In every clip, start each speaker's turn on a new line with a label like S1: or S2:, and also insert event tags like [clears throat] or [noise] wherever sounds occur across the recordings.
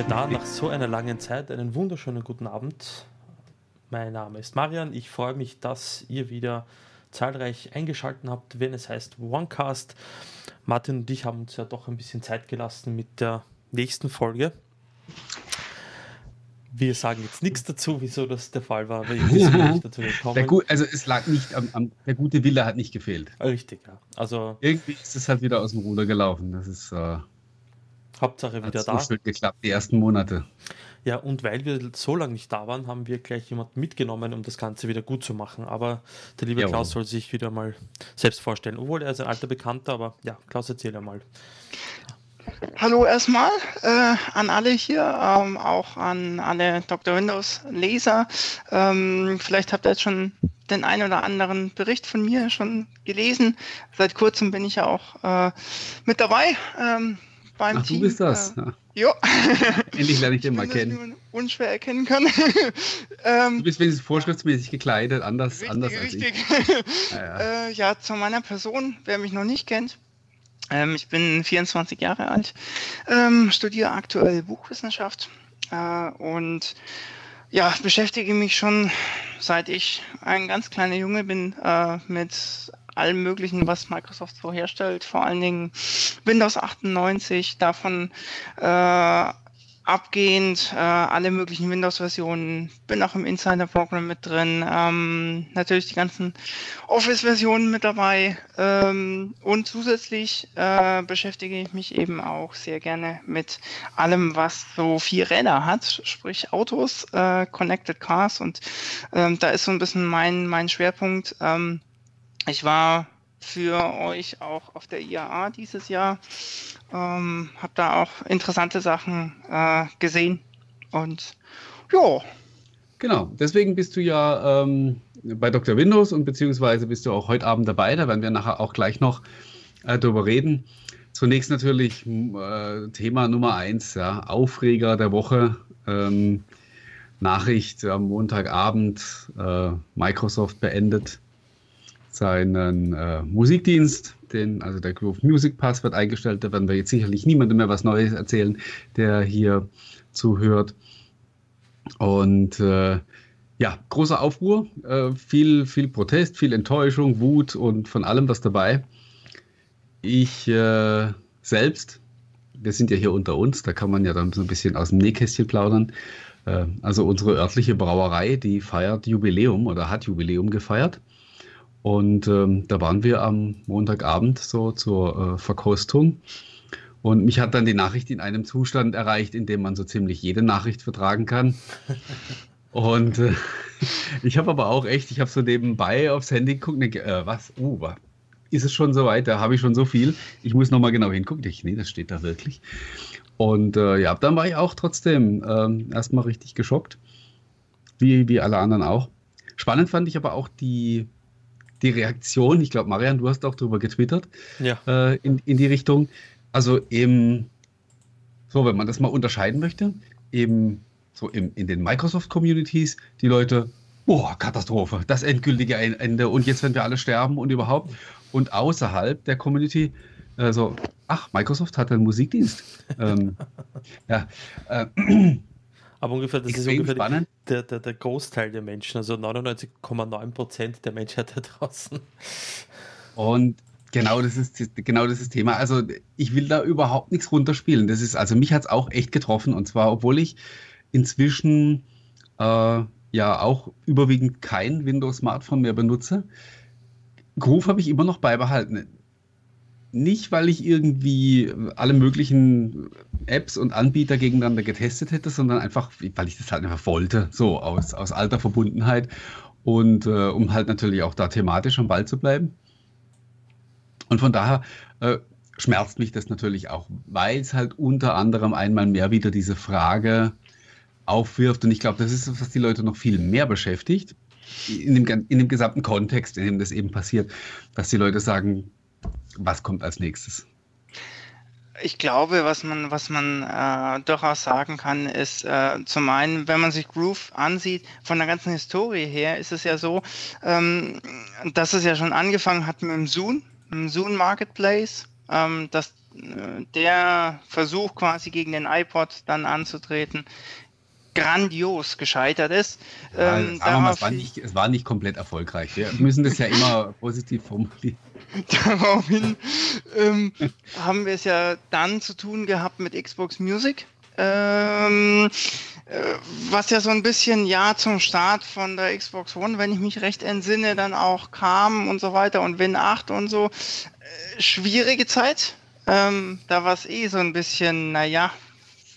S1: Woche da, nach so einer langen Zeit. Einen wunderschönen guten Abend. Mein Name ist Marian. Ich freue mich, dass ihr wieder zahlreich eingeschaltet habt, wenn es heißt OneCast. Martin und ich haben uns ja doch ein bisschen Zeit gelassen mit der nächsten Folge. Wir sagen jetzt nichts dazu, wieso das der Fall war, sind wir nicht dazu [laughs]
S2: gekommen. Gut, also es lag nicht am, am, der gute Wille hat nicht gefehlt.
S1: Richtig, ja. Also
S2: irgendwie ist es halt wieder aus dem Ruder gelaufen. Das ist äh,
S1: Hauptsache wieder da.
S2: So geklappt, die ersten Monate.
S1: Ja, und weil wir so lange nicht da waren, haben wir gleich jemanden mitgenommen, um das Ganze wieder gut zu machen. Aber der liebe Jawohl. Klaus soll sich wieder mal selbst vorstellen. Obwohl er ist ein alter Bekannter, aber ja, Klaus, erzähl ja mal.
S3: Hallo erstmal äh, an alle hier, ähm, auch an alle Dr. Windows Leser. Ähm, vielleicht habt ihr jetzt schon den einen oder anderen Bericht von mir schon gelesen. Seit kurzem bin ich ja auch äh, mit dabei. Ähm, beim Ach, Team.
S2: Du bist das.
S3: Äh, ja. [laughs]
S2: Endlich lerne ich den mal kennen.
S3: Unschwer erkennen kann. [laughs]
S2: ähm, du bist wenigstens vorschriftsmäßig gekleidet, anders, richtig, anders als richtig. ich. [laughs]
S3: ja, ja. Äh, ja, zu meiner Person, wer mich noch nicht kennt. Ähm, ich bin 24 Jahre alt, ähm, studiere aktuell Buchwissenschaft äh, und ja, beschäftige mich schon seit ich ein ganz kleiner Junge bin äh, mit allem Möglichen, was Microsoft so herstellt, vor allen Dingen Windows 98, davon äh, abgehend äh, alle möglichen Windows-Versionen, bin auch im Insider-Programm mit drin, ähm, natürlich die ganzen Office-Versionen mit dabei ähm, und zusätzlich äh, beschäftige ich mich eben auch sehr gerne mit allem, was so vier Räder hat, sprich Autos, äh, Connected Cars und ähm, da ist so ein bisschen mein, mein Schwerpunkt. Ähm, ich war für euch auch auf der IAA dieses Jahr. Ähm, habe da auch interessante Sachen äh, gesehen und ja.
S2: Genau, deswegen bist du ja ähm, bei Dr. Windows und beziehungsweise bist du auch heute Abend dabei. Da werden wir nachher auch gleich noch äh, drüber reden. Zunächst natürlich äh, Thema Nummer eins, ja, Aufreger der Woche. Ähm, Nachricht am Montagabend, äh, Microsoft beendet seinen äh, Musikdienst, den, also der Groove Music Pass wird eingestellt. Da werden wir jetzt sicherlich niemandem mehr was Neues erzählen, der hier zuhört. Und äh, ja, großer Aufruhr, äh, viel, viel Protest, viel Enttäuschung, Wut und von allem was dabei. Ich äh, selbst, wir sind ja hier unter uns, da kann man ja dann so ein bisschen aus dem Nähkästchen plaudern. Äh, also unsere örtliche Brauerei, die feiert Jubiläum oder hat Jubiläum gefeiert. Und ähm, da waren wir am Montagabend so zur äh, Verkostung. Und mich hat dann die Nachricht in einem Zustand erreicht, in dem man so ziemlich jede Nachricht vertragen kann. [laughs] Und äh, ich habe aber auch echt, ich habe so nebenbei aufs Handy geguckt denke, äh, was? Uh, ist es schon so weit? Da habe ich schon so viel. Ich muss nochmal genau hingucken. Ich, nee, das steht da wirklich. Und äh, ja, dann war ich auch trotzdem äh, erstmal richtig geschockt. Wie, wie alle anderen auch. Spannend fand ich aber auch die, die Reaktion, ich glaube, Marian, du hast auch darüber getwittert,
S1: ja.
S2: äh, in, in die Richtung. Also eben, so, wenn man das mal unterscheiden möchte, eben so im, in den Microsoft-Communities, die Leute, boah, Katastrophe, das endgültige Ende und jetzt werden wir alle sterben und überhaupt. Und außerhalb der Community, äh, so, ach, Microsoft hat einen Musikdienst. ähm, ja, äh,
S1: aber ungefähr, das Extrem ist ungefähr der, der, der Großteil der Menschen, also 99,9 Prozent der Menschheit da [laughs] draußen.
S2: Und genau das ist genau das ist Thema. Also ich will da überhaupt nichts runterspielen. Das ist, also mich hat es auch echt getroffen. Und zwar, obwohl ich inzwischen äh, ja auch überwiegend kein Windows-Smartphone mehr benutze. Groove habe ich immer noch beibehalten nicht, weil ich irgendwie alle möglichen Apps und Anbieter gegeneinander getestet hätte, sondern einfach, weil ich das halt einfach wollte, so aus, aus alter Verbundenheit. Und äh, um halt natürlich auch da thematisch am Ball zu bleiben. Und von daher äh, schmerzt mich das natürlich auch, weil es halt unter anderem einmal mehr wieder diese Frage aufwirft. Und ich glaube, das ist, was die Leute noch viel mehr beschäftigt, in dem, in dem gesamten Kontext, in dem das eben passiert, dass die Leute sagen, was kommt als nächstes?
S3: Ich glaube, was man, was man äh, durchaus sagen kann, ist äh, zum einen, wenn man sich Groove ansieht, von der ganzen Historie her, ist es ja so, ähm, dass es ja schon angefangen hat mit dem Zoom, dem Zoom Marketplace, ähm, dass äh, der Versuch quasi gegen den iPod dann anzutreten grandios gescheitert ist.
S2: Ja, ähm, mal, es, war nicht, es war nicht komplett erfolgreich. Wir müssen das ja immer [laughs] positiv formulieren.
S3: Daraufhin ähm, haben wir es ja dann zu tun gehabt mit Xbox Music. Ähm, äh, was ja so ein bisschen ja zum Start von der Xbox One, wenn ich mich recht entsinne, dann auch kam und so weiter und Win 8 und so. Äh, schwierige Zeit. Ähm, da war es eh so ein bisschen, naja,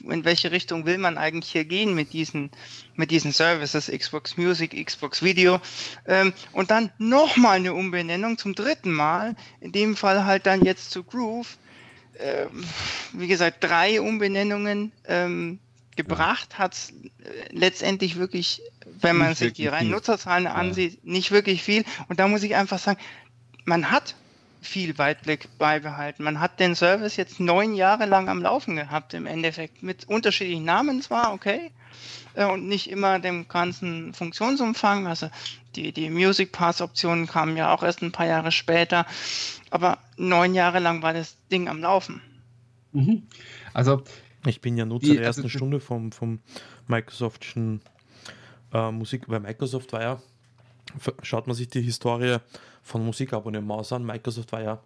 S3: in welche Richtung will man eigentlich hier gehen mit diesen, mit diesen Services, Xbox Music, Xbox Video. Ähm, und dann nochmal eine Umbenennung zum dritten Mal, in dem Fall halt dann jetzt zu Groove. Ähm, wie gesagt, drei Umbenennungen ähm, gebracht hat es äh, letztendlich wirklich, wenn man sich die reinen Nutzerzahlen ansieht, nicht wirklich viel. Und da muss ich einfach sagen, man hat viel Weitblick beibehalten. Man hat den Service jetzt neun Jahre lang am Laufen gehabt, im Endeffekt, mit unterschiedlichen Namen zwar, okay, äh, und nicht immer dem ganzen Funktionsumfang. Also die, die Music Pass Optionen kamen ja auch erst ein paar Jahre später, aber neun Jahre lang war das Ding am Laufen.
S1: Mhm. Also ich bin ja Nutzer die, der ersten also, Stunde vom, vom Microsoftschen äh, Musik, weil Microsoft war ja, schaut man sich die Historie von Musikabonnements an, Microsoft war ja,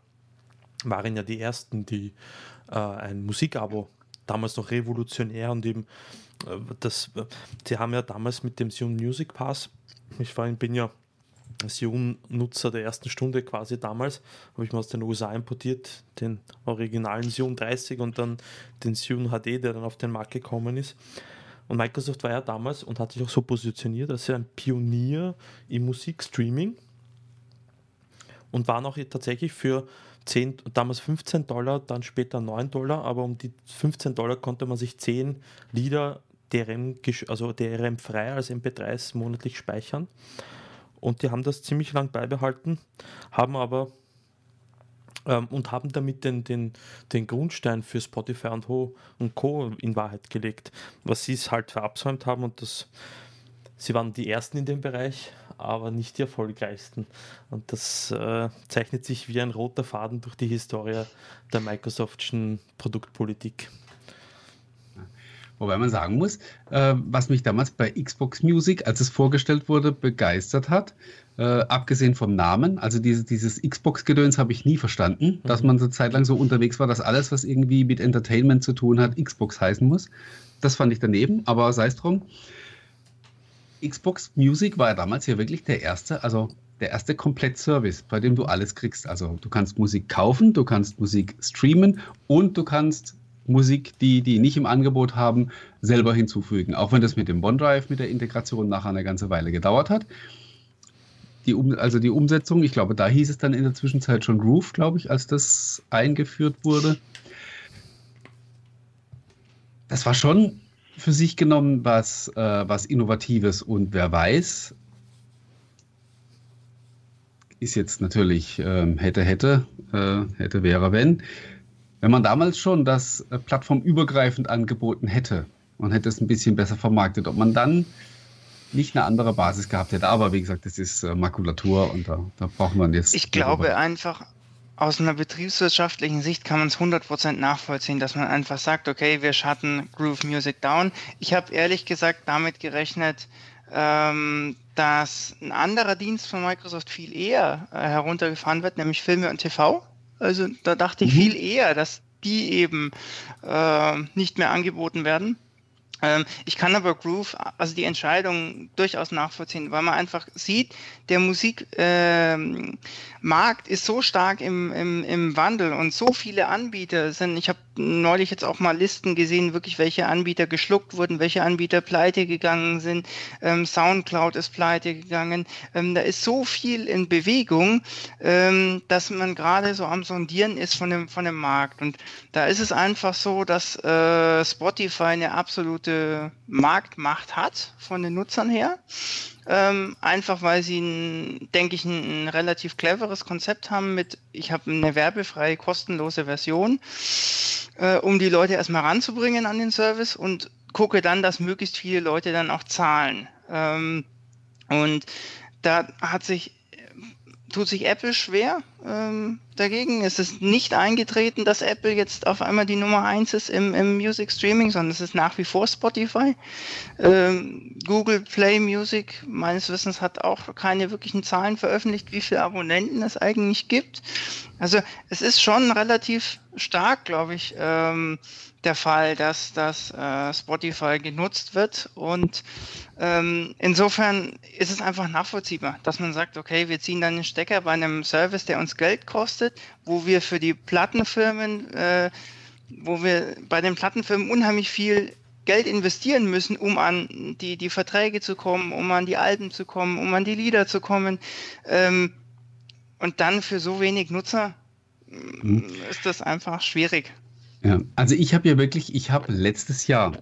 S1: waren ja die ersten, die äh, ein Musikabo, damals noch revolutionär und eben äh, das, sie haben ja damals mit dem Zune Music Pass, ich war, bin ja Xeon-Nutzer der ersten Stunde quasi damals, habe ich mal aus den USA importiert, den originalen Xeon 30 und dann den Xeon HD, der dann auf den Markt gekommen ist. Und Microsoft war ja damals und hat sich auch so positioniert als ein Pionier im Musikstreaming und waren auch tatsächlich für 10, damals 15 Dollar, dann später 9 Dollar, aber um die 15 Dollar konnte man sich 10 Lieder DRM, also DRM frei als MP3s monatlich speichern. Und die haben das ziemlich lang beibehalten, haben aber ähm, und haben damit den, den, den Grundstein für Spotify und, Ho und Co. in Wahrheit gelegt. Was sie es halt verabsäumt haben und das, sie waren die ersten in dem Bereich, aber nicht die erfolgreichsten. Und das äh, zeichnet sich wie ein roter Faden durch die Historie der Microsoftschen Produktpolitik.
S2: Wobei man sagen muss, äh, was mich damals bei Xbox Music, als es vorgestellt wurde, begeistert hat, äh, abgesehen vom Namen, also diese, dieses Xbox-Gedöns habe ich nie verstanden, mhm. dass man so Zeit lang so unterwegs war, dass alles, was irgendwie mit Entertainment zu tun hat, Xbox heißen muss. Das fand ich daneben, aber sei es drum. Xbox Music war ja damals hier wirklich der erste, also der erste Komplettservice, bei dem du alles kriegst. Also du kannst Musik kaufen, du kannst Musik streamen und du kannst Musik, die die nicht im Angebot haben, selber hinzufügen. Auch wenn das mit dem OneDrive, mit der Integration nachher eine ganze Weile gedauert hat. Die um, also die Umsetzung, ich glaube, da hieß es dann in der Zwischenzeit schon Groove, glaube ich, als das eingeführt wurde. Das war schon für sich genommen was, äh, was Innovatives und wer weiß, ist jetzt natürlich äh, hätte, hätte, äh, hätte, wäre, wenn. Wenn man damals schon das äh, plattformübergreifend angeboten hätte und hätte es ein bisschen besser vermarktet, ob man dann nicht eine andere Basis gehabt hätte. Aber wie gesagt, das ist äh, Makulatur und da, da braucht man jetzt.
S3: Ich glaube darüber. einfach, aus einer betriebswirtschaftlichen Sicht kann man es 100% nachvollziehen, dass man einfach sagt, okay, wir schatten Groove Music down. Ich habe ehrlich gesagt damit gerechnet, ähm, dass ein anderer Dienst von Microsoft viel eher äh, heruntergefahren wird, nämlich Filme und TV. Also da dachte ich mhm. viel eher, dass die eben äh, nicht mehr angeboten werden. Ähm, ich kann aber Groove, also die Entscheidung durchaus nachvollziehen, weil man einfach sieht, der Musikmarkt ähm, äh, ist so stark im, im, im Wandel und so viele Anbieter sind, ich habe neulich jetzt auch mal Listen gesehen, wirklich welche Anbieter geschluckt wurden, welche Anbieter pleite gegangen sind, ähm, Soundcloud ist pleite gegangen, ähm, da ist so viel in Bewegung, ähm, dass man gerade so am Sondieren ist von dem, von dem Markt. Und da ist es einfach so, dass äh, Spotify eine absolute Marktmacht hat von den Nutzern her ähm, einfach weil sie, ein, denke ich, ein, ein, relativ cleveres Konzept haben mit, ich habe eine werbefreie, kostenlose Version, äh, um die Leute erstmal ranzubringen an den Service und gucke dann, dass möglichst viele Leute dann auch zahlen. Ähm, und da hat sich, tut sich Apple schwer, ähm, dagegen. Es ist nicht eingetreten, dass Apple jetzt auf einmal die Nummer eins ist im, im Music Streaming, sondern es ist nach wie vor Spotify. Ähm, Google Play Music, meines Wissens, hat auch keine wirklichen Zahlen veröffentlicht, wie viele Abonnenten es eigentlich gibt. Also es ist schon relativ stark, glaube ich, ähm, der Fall, dass das äh, Spotify genutzt wird. Und ähm, insofern ist es einfach nachvollziehbar, dass man sagt, okay, wir ziehen dann den Stecker bei einem Service, der uns Geld kostet, wo wir für die Plattenfirmen, äh, wo wir bei den Plattenfirmen unheimlich viel Geld investieren müssen, um an die, die Verträge zu kommen, um an die Alben zu kommen, um an die Lieder zu kommen. Ähm, und dann für so wenig Nutzer mhm. ist das einfach schwierig.
S2: Ja, also ich habe ja wirklich, ich habe letztes Jahr,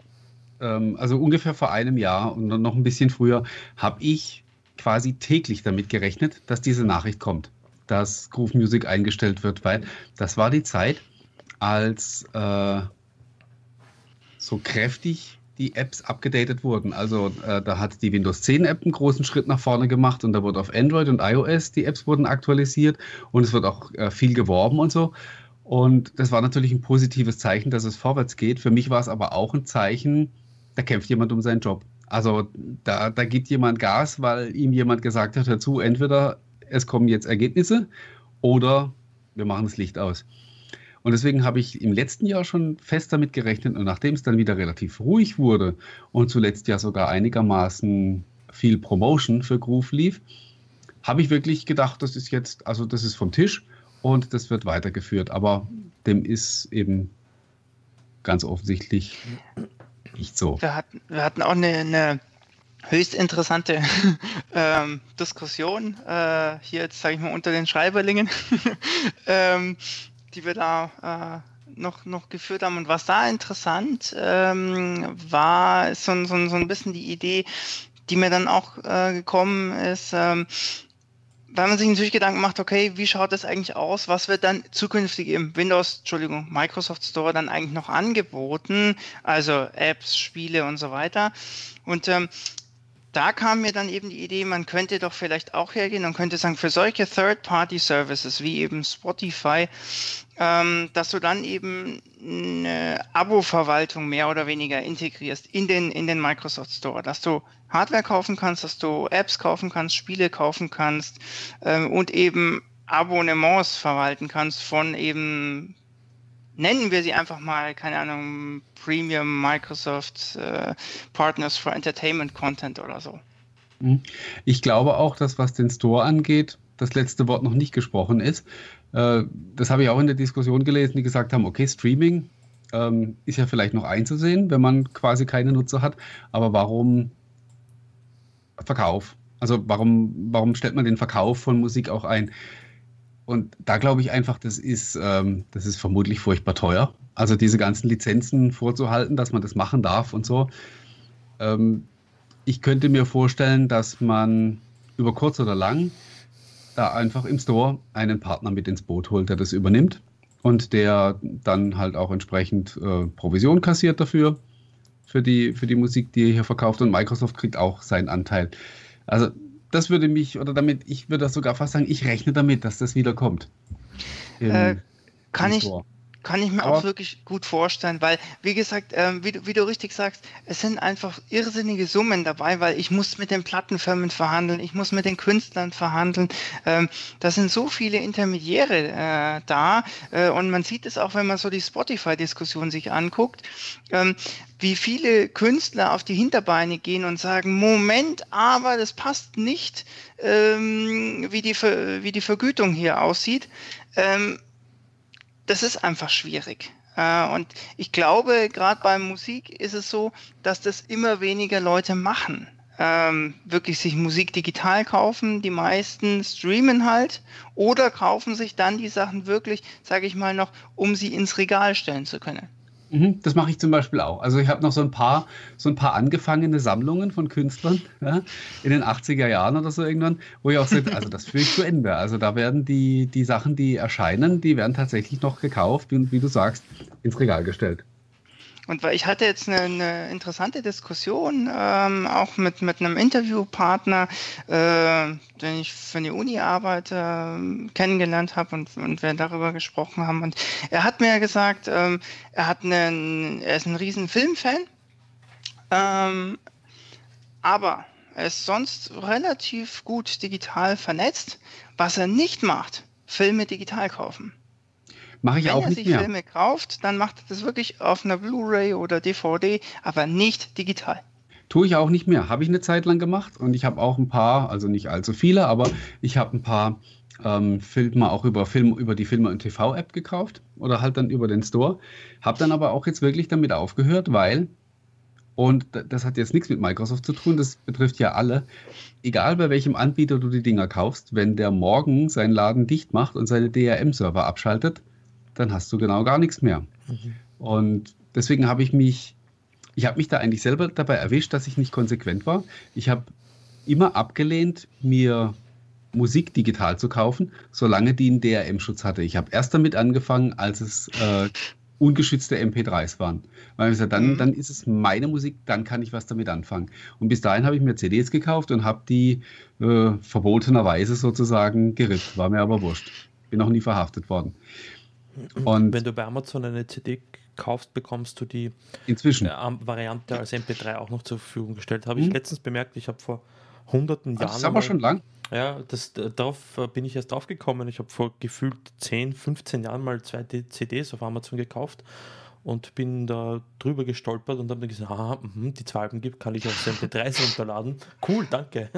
S2: ähm, also ungefähr vor einem Jahr und noch ein bisschen früher, habe ich quasi täglich damit gerechnet, dass diese Nachricht kommt, dass Groove Music eingestellt wird, weil das war die Zeit, als äh, so kräftig die Apps abgedatet wurden. Also äh, da hat die Windows 10 App einen großen Schritt nach vorne gemacht und da wurde auf Android und iOS die Apps wurden aktualisiert und es wird auch äh, viel geworben und so. Und das war natürlich ein positives Zeichen, dass es vorwärts geht. Für mich war es aber auch ein Zeichen, da kämpft jemand um seinen Job. Also da, da gibt jemand Gas, weil ihm jemand gesagt hat, hör zu, entweder es kommen jetzt Ergebnisse oder wir machen das Licht aus. Und deswegen habe ich im letzten Jahr schon fest damit gerechnet und nachdem es dann wieder relativ ruhig wurde und zuletzt ja sogar einigermaßen viel Promotion für Groove lief, habe ich wirklich gedacht, das ist jetzt, also das ist vom Tisch und das wird weitergeführt. Aber dem ist eben ganz offensichtlich nicht so.
S3: Wir hatten, wir hatten auch eine, eine höchst interessante [laughs] ähm, Diskussion äh, hier jetzt, sage ich mal, unter den Schreiberlingen, [laughs] ähm, die wir da äh, noch, noch geführt haben. Und was da interessant ähm, war, ist so, so, so ein bisschen die Idee, die mir dann auch äh, gekommen ist, ähm, weil man sich natürlich Gedanken macht, okay, wie schaut das eigentlich aus? Was wird dann zukünftig im Windows, Entschuldigung, Microsoft Store dann eigentlich noch angeboten? Also Apps, Spiele und so weiter. Und ähm, da kam mir dann eben die Idee, man könnte doch vielleicht auch hergehen und könnte sagen, für solche Third-Party-Services wie eben Spotify, ähm, dass du dann eben eine Abo-Verwaltung mehr oder weniger integrierst in den, in den Microsoft Store, dass du Hardware kaufen kannst, dass du Apps kaufen kannst, Spiele kaufen kannst ähm, und eben Abonnements verwalten kannst von eben, nennen wir sie einfach mal, keine Ahnung, Premium Microsoft äh, Partners for Entertainment Content oder so.
S2: Mhm. Ich glaube auch, dass was den Store angeht, das letzte Wort noch nicht gesprochen ist. Äh, das habe ich auch in der Diskussion gelesen, die gesagt haben, okay, Streaming ähm, ist ja vielleicht noch einzusehen, wenn man quasi keine Nutzer hat, aber warum Verkauf? Also warum, warum stellt man den Verkauf von Musik auch ein? Und da glaube ich einfach, das ist, ähm, das ist vermutlich furchtbar teuer. Also diese ganzen Lizenzen vorzuhalten, dass man das machen darf und so. Ähm, ich könnte mir vorstellen, dass man über kurz oder lang da einfach im Store einen Partner mit ins Boot holt, der das übernimmt und der dann halt auch entsprechend äh, Provision kassiert dafür, für die, für die Musik, die er hier verkauft und Microsoft kriegt auch seinen Anteil. Also das würde mich, oder damit, ich würde das sogar fast sagen, ich rechne damit, dass das wieder kommt.
S3: Äh, kann ich, Store. Kann ich mir Aber auch wirklich gut vorstellen, weil, wie gesagt, ähm, wie, du, wie, du, richtig sagst, es sind einfach irrsinnige Summen dabei, weil ich muss mit den Plattenfirmen verhandeln, ich muss mit den Künstlern verhandeln. Ähm, da sind so viele Intermediäre äh, da äh, und man sieht es auch, wenn man so die Spotify-Diskussion sich anguckt, ähm, wie viele Künstler auf die Hinterbeine gehen und sagen, Moment, aber das passt nicht, ähm, wie, die, wie die Vergütung hier aussieht. Ähm, das ist einfach schwierig. Äh, und ich glaube, gerade bei Musik ist es so, dass das immer weniger Leute machen. Ähm, wirklich sich Musik digital kaufen. Die meisten streamen halt oder kaufen sich dann die Sachen wirklich, sage ich mal noch, um sie ins Regal stellen zu können.
S2: Mhm, das mache ich zum Beispiel auch. Also ich habe noch so ein paar, so ein paar angefangene Sammlungen von Künstlern ja, in den 80er Jahren oder so irgendwann, wo ich auch sage, also das führe ich zu Ende. Also da werden die, die Sachen, die erscheinen, die werden tatsächlich noch gekauft und wie du sagst, ins Regal gestellt.
S3: Und weil ich hatte jetzt eine, eine interessante Diskussion, ähm, auch mit, mit einem Interviewpartner, äh, den ich für die Uni arbeite, äh, kennengelernt habe und, und wir darüber gesprochen haben. Und er hat mir gesagt, ähm, er hat einen, er ist ein riesen Filmfan, ähm, aber er ist sonst relativ gut digital vernetzt. Was er nicht macht, Filme digital kaufen.
S2: Mache ich
S3: Wenn
S2: auch
S3: er
S2: nicht
S3: sich
S2: mehr.
S3: Filme kauft, dann macht er das wirklich auf einer Blu-ray oder DVD, aber nicht digital.
S2: Tue ich auch nicht mehr. Habe ich eine Zeit lang gemacht und ich habe auch ein paar, also nicht allzu viele, aber ich habe ein paar ähm, Filme auch über Film, über die Filme und TV-App gekauft oder halt dann über den Store. Habe dann aber auch jetzt wirklich damit aufgehört, weil, und das hat jetzt nichts mit Microsoft zu tun, das betrifft ja alle, egal bei welchem Anbieter du die Dinger kaufst, wenn der morgen seinen Laden dicht macht und seine DRM-Server abschaltet, dann hast du genau gar nichts mehr. Und deswegen habe ich mich, ich habe mich da eigentlich selber dabei erwischt, dass ich nicht konsequent war. Ich habe immer abgelehnt, mir Musik digital zu kaufen, solange die einen DRM-Schutz hatte. Ich habe erst damit angefangen, als es äh, ungeschützte MP3s waren. Weil ich gesagt, dann,
S3: Mhm.
S2: dann ist es meine Musik, dann kann ich was damit anfangen. Und bis dahin habe ich mir CDs gekauft und habe die äh, verbotenerweise sozusagen gerippt. War mir aber wurscht. Bin noch nie verhaftet worden. Und
S1: Wenn du bei Amazon eine CD kaufst, bekommst du die
S2: inzwischen.
S1: äh, Variante als MP3 auch noch zur Verfügung gestellt. Habe ich
S2: Mhm.
S1: letztens bemerkt, ich habe vor hunderten Jahren.
S2: Das aber
S1: einmal-
S2: schon lang.
S1: Ja, das, darauf äh, bin ich erst drauf gekommen. Ich habe vor gefühlt 10, 15 Jahren mal zwei CDs auf Amazon gekauft und bin da drüber gestolpert und habe dann gesagt, aha, mhm, die zwei Alben gibt, kann ich auf MP3s runterladen. Cool, danke.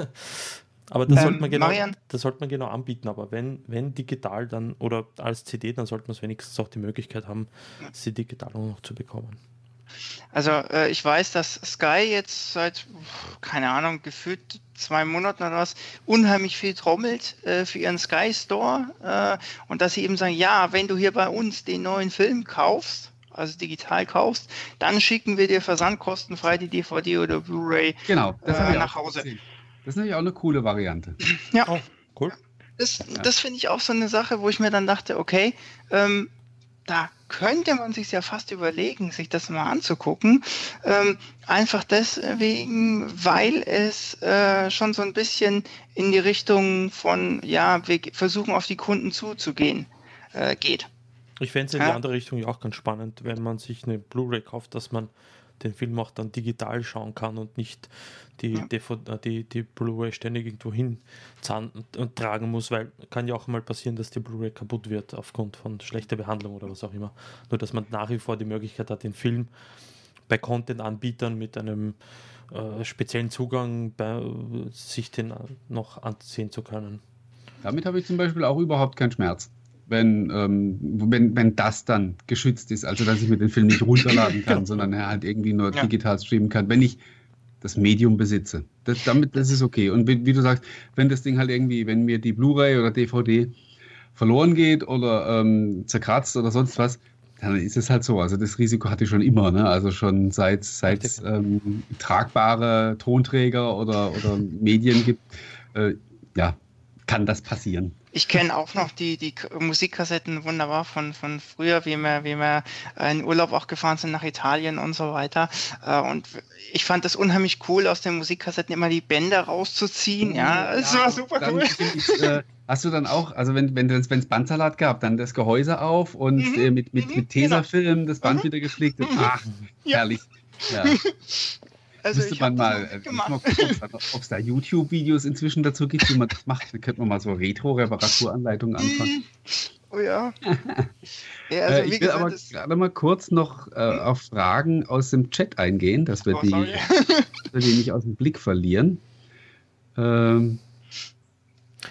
S1: Aber das,
S3: Ähm,
S1: sollte man genau,
S3: Marian?
S1: das sollte man genau anbieten. Aber wenn, wenn digital dann oder als CD, dann sollte man es wenigstens auch die Möglichkeit haben, sie digital auch noch zu bekommen.
S3: Also äh, ich weiß, dass Sky jetzt seit, keine Ahnung, gefühlt zwei Monaten oder was, unheimlich viel trommelt äh, für ihren Sky Store äh, und dass sie eben sagen, ja, wenn du hier bei uns den neuen Film kaufst, also digital kaufst, dann schicken wir dir versandkostenfrei die DVD oder Blu-ray.
S2: Genau. Das
S3: Äh, nach Hause.
S2: gesehen. Das ist natürlich auch eine coole Variante.
S3: Ja,
S1: Oh, cool.
S3: das, das finde ich auch so eine Sache, wo ich mir dann dachte, okay, ähm, da könnte man sich ja fast überlegen, sich das mal anzugucken. Ähm, einfach deswegen, weil es äh, schon so ein bisschen in die Richtung von, ja, wir versuchen auf die Kunden zuzugehen, äh, geht.
S1: Ich fände es in die
S3: Ja.
S1: andere Richtung ja auch ganz spannend, wenn man sich eine Blu-ray kauft, dass man den Film auch dann digital schauen kann und nicht die,
S3: Ja.
S1: DVD, äh, die, die Blu-ray ständig irgendwo hin und, und tragen muss, weil kann ja auch mal passieren, dass die Blu-ray kaputt wird aufgrund von schlechter Behandlung oder was auch immer. Nur, dass man nach wie vor die Möglichkeit hat, den Film bei Content-Anbietern mit einem äh, speziellen Zugang bei, sich den noch ansehen zu können.
S2: Damit habe ich zum Beispiel auch überhaupt keinen Schmerz. Wenn, ähm, wenn, wenn das dann geschützt ist, also dass ich mir den Film nicht runterladen [laughs] kann, sondern er halt irgendwie nur
S3: Ja.
S2: digital streamen kann, wenn ich das Medium besitze. Das, damit, das ist okay. Und wie, wie du sagst, wenn das Ding halt irgendwie, wenn mir die Blu-ray oder DVD verloren geht oder ähm, zerkratzt oder sonst was, dann ist es halt so. Also das Risiko hatte ich schon immer, ne? Also schon seit es ähm, tragbare Tonträger oder, oder Medien gibt, äh, ja, kann das passieren.
S3: Ich kenne auch noch die, die Musikkassetten wunderbar von, von früher, wie wir, wie wir äh, in Urlaub auch gefahren sind nach Italien und so weiter. Äh, Und ich fand das unheimlich cool, aus den Musikkassetten immer die Bänder rauszuziehen. Ja, es war super cool.
S2: Ich, äh, hast du dann auch, also wenn wenn es wenn's Bandsalat gab, dann das Gehäuse auf und
S3: Mhm,
S2: äh, mit, mit,
S3: mhm,
S2: mit Tesafilm das Band
S3: Mhm.
S2: wieder gepflegt.
S3: Mhm.
S2: Ach,
S3: Ja.
S2: herrlich. Ja. [laughs]
S3: Also
S2: Müsste
S3: ich
S2: man mal, äh, mal gucken, ob es da YouTube-Videos inzwischen dazu gibt, wie man das macht. Da könnte man mal so Retro-Reparaturanleitungen anfangen.
S3: Mhm. Oh ja. [laughs] ja
S2: äh,
S3: also,
S2: ich will
S3: gesagt,
S2: aber gerade mal kurz noch äh, auf Fragen aus dem Chat eingehen, dass wir,
S3: oh,
S2: die, [laughs] wir die nicht aus dem Blick verlieren. Ähm,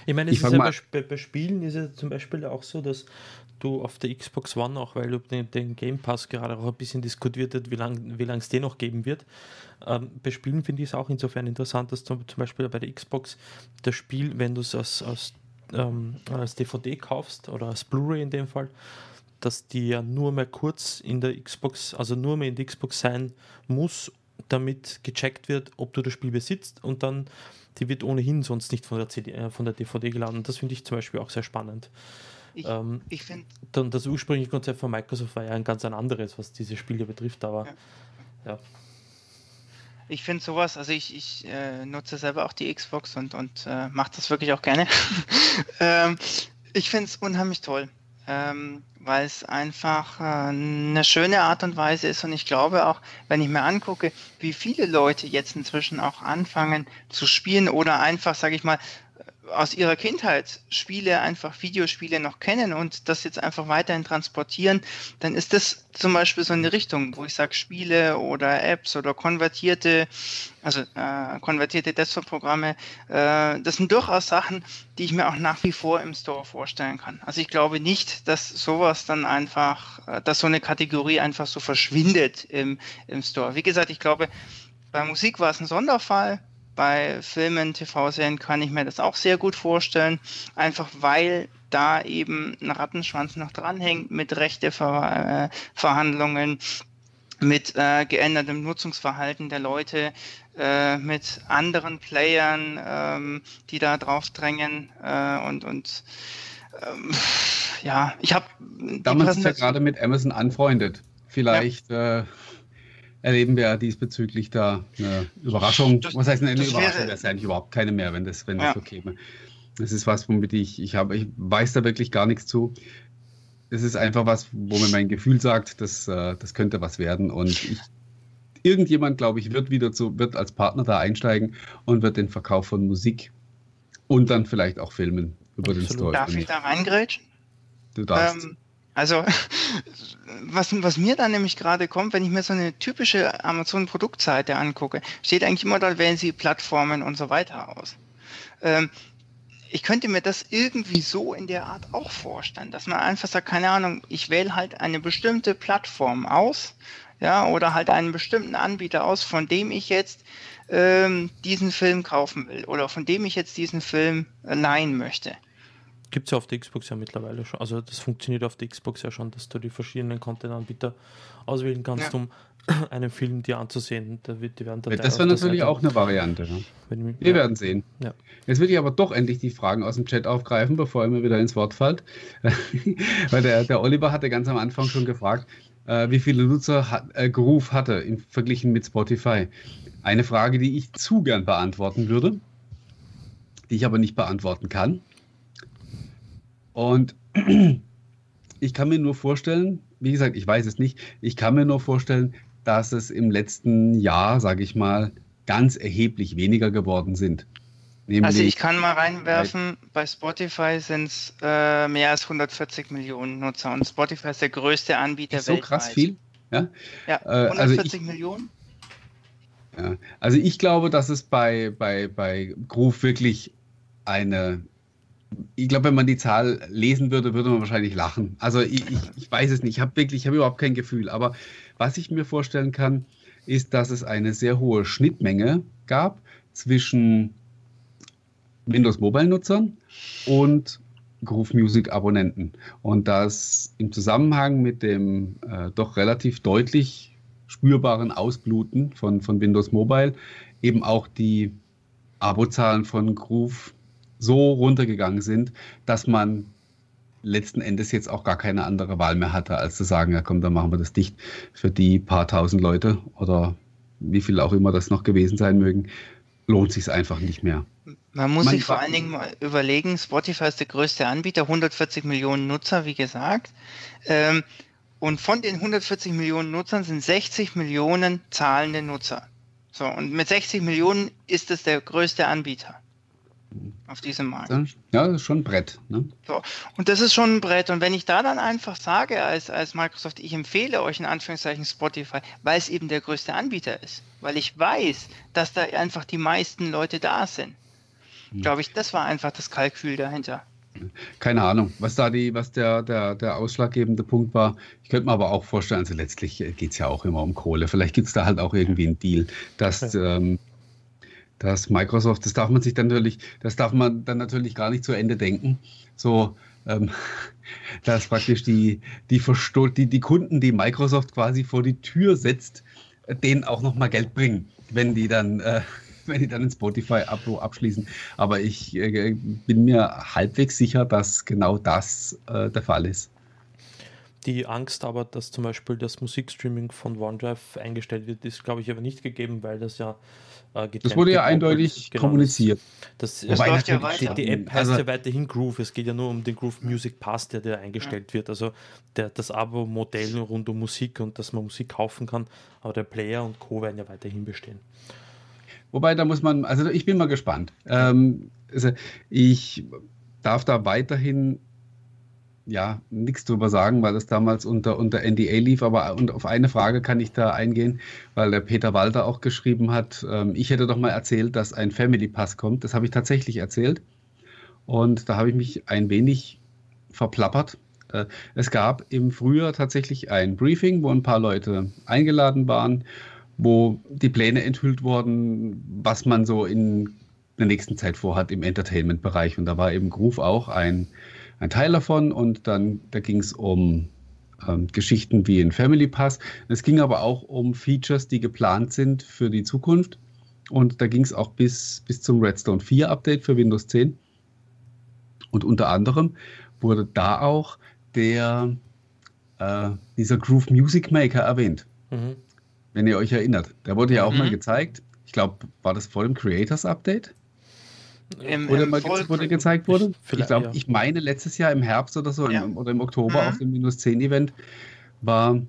S1: Ich meine,
S2: Ich
S1: es ist
S2: fang
S1: ja bei, bei Spielen ist es zum Beispiel auch so, dass du auf der Xbox One, auch weil den, den Game Pass gerade auch ein bisschen diskutiert wird, wie lange wie lang es den noch geben wird. Ähm, bei Spielen finde ich es auch insofern interessant, dass zum, zum Beispiel bei der Xbox das Spiel, wenn du es als, als, ähm, als DVD kaufst oder als Blu-ray in dem Fall, dass die ja nur mehr kurz in der Xbox, also nur mehr in der Xbox sein muss, damit gecheckt wird, ob du das Spiel besitzt und dann die wird ohnehin sonst nicht von der, CD, äh, von der DVD geladen. Das finde ich zum Beispiel auch sehr spannend. Ich, ähm, ich finde. Das ursprüngliche Konzept von Microsoft war ja ein ganz ein anderes, was diese Spiele betrifft, aber ja. ja.
S3: Ich finde sowas, also ich, ich äh, nutze selber auch die Xbox und, und äh, mache das wirklich auch gerne. [laughs] ähm, ich finde es unheimlich toll, ähm, weil es einfach äh, eine schöne Art und Weise ist und ich glaube auch, wenn ich mir angucke, wie viele Leute jetzt inzwischen auch anfangen zu spielen oder einfach, sage ich mal, aus ihrer Kindheit Spiele, einfach Videospiele noch kennen und das jetzt einfach weiterhin transportieren, dann ist das zum Beispiel so eine Richtung, wo ich sage, Spiele oder Apps oder konvertierte, also äh, konvertierte Desktop-Programme, äh, das sind durchaus Sachen, die ich mir auch nach wie vor im Store vorstellen kann. Also ich glaube nicht, dass sowas dann einfach, äh, dass so eine Kategorie einfach so verschwindet im, im Store. Wie gesagt, ich glaube, bei Musik war es ein Sonderfall bei Filmen, TV-Serien kann ich mir das auch sehr gut vorstellen, einfach weil da eben ein Rattenschwanz noch dranhängt mit Rechteverhandlungen, mit äh, geändertem Nutzungsverhalten der Leute, äh, mit anderen Playern, ähm, die da drauf drängen äh, und, und ähm, ja, ich habe.
S2: Damals ist ja gerade mit Amazon anfreundet. Vielleicht ja. Erleben wir ja diesbezüglich da eine Überraschung. Das, Was heißt eine, eine Überraschung? Wäre es eigentlich überhaupt keine mehr, wenn das, wenn ja. das so käme. Das ist was, womit ich, ich habe, ich weiß da wirklich gar nichts zu. Es ist einfach was, wo mir mein Gefühl sagt, dass, äh, das könnte was werden. Und ich, irgendjemand, glaube ich, wird wieder zu, wird als Partner da einsteigen und wird den Verkauf von Musik und dann vielleicht auch Filmen über Absolut. den Store.
S3: Darf ich da reingrätschen? Du darfst. Ähm, also, [laughs] was, was mir dann nämlich gerade kommt, wenn ich mir so eine typische Amazon-Produktseite angucke, steht eigentlich immer, da wählen sie Plattformen und so weiter aus. Ähm, ich könnte mir das irgendwie so in der Art auch vorstellen, dass man einfach sagt, keine Ahnung, ich wähle halt eine bestimmte Plattform aus, ja, oder halt einen bestimmten Anbieter aus, von dem ich jetzt ähm, diesen Film kaufen will oder von dem ich jetzt diesen Film leihen möchte.
S1: Gibt es ja auf der Xbox ja mittlerweile schon. Also das funktioniert auf der Xbox ja schon, dass du die verschiedenen Content-Anbieter auswählen kannst, ja. um [clears throat] einen Film dir anzusehen. Da wird, die werden
S2: da das wäre natürlich auch eine Variante. Ne? Wir ja. werden sehen. Ja. Jetzt würde ich aber doch endlich die Fragen aus dem Chat aufgreifen, bevor er mir wieder ins Wort fällt. [laughs] Weil der, der Oliver hatte ganz am Anfang schon gefragt, äh, wie viele Nutzer hat, äh, Groove hatte im Verglichen mit Spotify. Eine Frage, die ich zu gern beantworten würde, die ich aber nicht beantworten kann. Und [clears throat] ich kann mir nur vorstellen, wie gesagt, ich weiß es nicht, ich kann mir nur vorstellen, dass es im letzten Jahr, sage ich mal, ganz erheblich weniger geworden sind.
S3: Nämlich also ich kann mal reinwerfen, bei Spotify sind es äh, mehr als 140 Millionen Nutzer und Spotify ist der größte Anbieter
S2: ist so weltweit. krass viel?
S3: Ja, ja 140 äh, also ich, Millionen.
S2: Ja, also ich glaube, dass es bei, bei, bei Groove wirklich eine ich glaube, wenn man die Zahl lesen würde, würde man wahrscheinlich lachen. Also ich, ich, [laughs] ich weiß es nicht. Ich habe wirklich, ich habe überhaupt kein Gefühl. Aber was ich mir vorstellen kann, ist, dass es eine sehr hohe Schnittmenge gab zwischen Windows Mobile Nutzern und Groove Music Abonnenten. Und dass im Zusammenhang mit dem äh, doch relativ deutlich spürbaren Ausbluten von, von Windows Mobile eben auch die Abozahlen von Groove so runtergegangen sind, dass man letzten Endes jetzt auch gar keine andere Wahl mehr hatte, als zu sagen, ja komm, dann machen wir das dicht für die paar tausend Leute oder wie viel auch immer das noch gewesen sein mögen, lohnt sich einfach nicht mehr.
S3: Man muss Man sich vor allen Dingen mal überlegen, Spotify ist der größte Anbieter, 140 Millionen Nutzer, wie gesagt. Ähm, und von den 140 Millionen Nutzern sind 60 Millionen zahlende Nutzer. So, und mit 60 Millionen ist es der größte Anbieter auf diesem Markt.
S2: Ja, das ist schon ein Brett. Ne?
S3: So. Und das ist schon ein Brett. Und wenn ich da dann einfach sage als, als Microsoft, ich empfehle euch in Anführungszeichen Spotify, weil es eben der größte Anbieter ist, weil ich weiß, dass da einfach die meisten Leute da sind, hm. glaube ich, das war einfach das Kalkül dahinter.
S2: Keine Ahnung, was da die, was der, der, der ausschlaggebende Punkt war. Ich könnte mir aber auch vorstellen, also letztlich geht es ja auch immer um Kohle. Vielleicht gibt es da halt auch irgendwie einen Deal, dass [laughs] ähm, dass Microsoft, das darf man sich dann natürlich, das darf man dann natürlich gar nicht zu Ende denken. So, ähm, [laughs] dass praktisch die, die, die, die Kunden, die Microsoft quasi vor die Tür setzt, denen auch nochmal Geld bringen, wenn die dann äh, [laughs] wenn die dann ein Spotify-Abo abschließen. Aber ich äh, bin mir halbwegs sicher, dass genau das äh, der Fall ist.
S1: Die Angst aber, dass zum Beispiel das Musikstreaming von OneDrive eingestellt wird, ist, glaube ich, aber nicht gegeben, weil das ja
S2: äh, Das wurde ja eindeutig genau, kommuniziert.
S1: Das, das, das läuft ja weiter. Die, die App heißt also, ja weiterhin Groove. Es geht ja nur um den Groove Music Pass, der, der eingestellt ja. wird. Also der, das Abo-Modell rund um Musik und dass man Musik kaufen kann. Aber der Player und Co. werden ja weiterhin bestehen.
S2: Wobei, da muss man, also ich bin mal gespannt. Ähm, also ich darf da weiterhin ja, nichts drüber sagen, weil das damals unter, unter NDA lief. Aber und auf eine Frage kann ich da eingehen, weil der Peter Walter auch geschrieben hat, ähm, ich hätte doch mal erzählt, dass ein Family Pass kommt. Das habe ich tatsächlich erzählt. Und da habe ich mich ein wenig verplappert. Äh, es gab im Frühjahr tatsächlich ein Briefing, wo ein paar Leute eingeladen waren, wo die Pläne enthüllt wurden, was man so in der nächsten Zeit vorhat im Entertainment-Bereich. Und da war eben Groove auch ein ein Teil davon und dann da ging es um ähm, Geschichten wie in Family Pass. Es ging aber auch um Features, die geplant sind für die Zukunft. Und da ging es auch bis, bis zum Redstone 4 Update für Windows 10. Und unter anderem wurde da auch der, äh, dieser Groove Music Maker erwähnt. Mhm. Wenn ihr euch erinnert. Der wurde ja auch mhm. mal gezeigt. Ich glaube, war das vor dem Creators Update? Im, oder im mal ge wurde gezeigt wurde. Ich, ich glaube, ja. ich meine letztes Jahr im Herbst oder so ja. im, oder im Oktober mhm. auf dem Minus 10 Event war,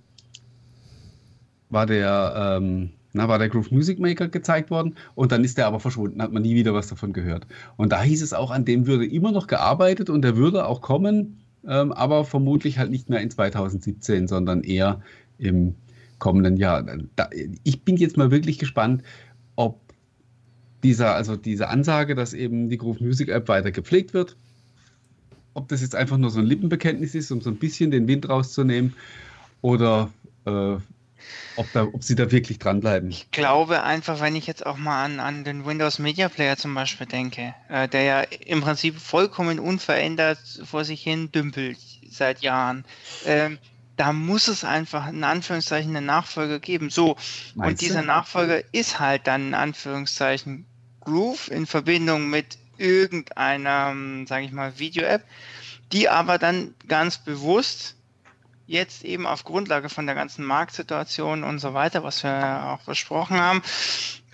S2: war der ähm, na, war der Groove Music Maker gezeigt worden und dann ist der aber verschwunden, hat man nie wieder was davon gehört. Und da hieß es auch, an dem würde immer noch gearbeitet und der würde auch kommen, ähm, aber vermutlich halt nicht mehr in 2017, sondern eher im kommenden Jahr. Da, ich bin jetzt mal wirklich gespannt, dieser, also diese Ansage, dass eben die Groove Music App weiter gepflegt wird. Ob das jetzt einfach nur so ein Lippenbekenntnis ist, um so ein bisschen den Wind rauszunehmen, oder äh, ob, da, ob sie da wirklich dranbleiben.
S3: Ich glaube einfach, wenn ich jetzt auch mal an, an den Windows Media Player zum Beispiel denke, äh, der ja im Prinzip vollkommen unverändert vor sich hin dümpelt seit Jahren. Ähm, da muss es einfach in Anführungszeichen eine Nachfolger geben. So, Meinst und dieser? Nachfolger ist halt dann in Anführungszeichen Groove in Verbindung mit irgendeiner, sage ich mal, Video-App, die aber dann ganz bewusst jetzt eben auf Grundlage von der ganzen Marktsituation und so weiter, was wir auch besprochen haben,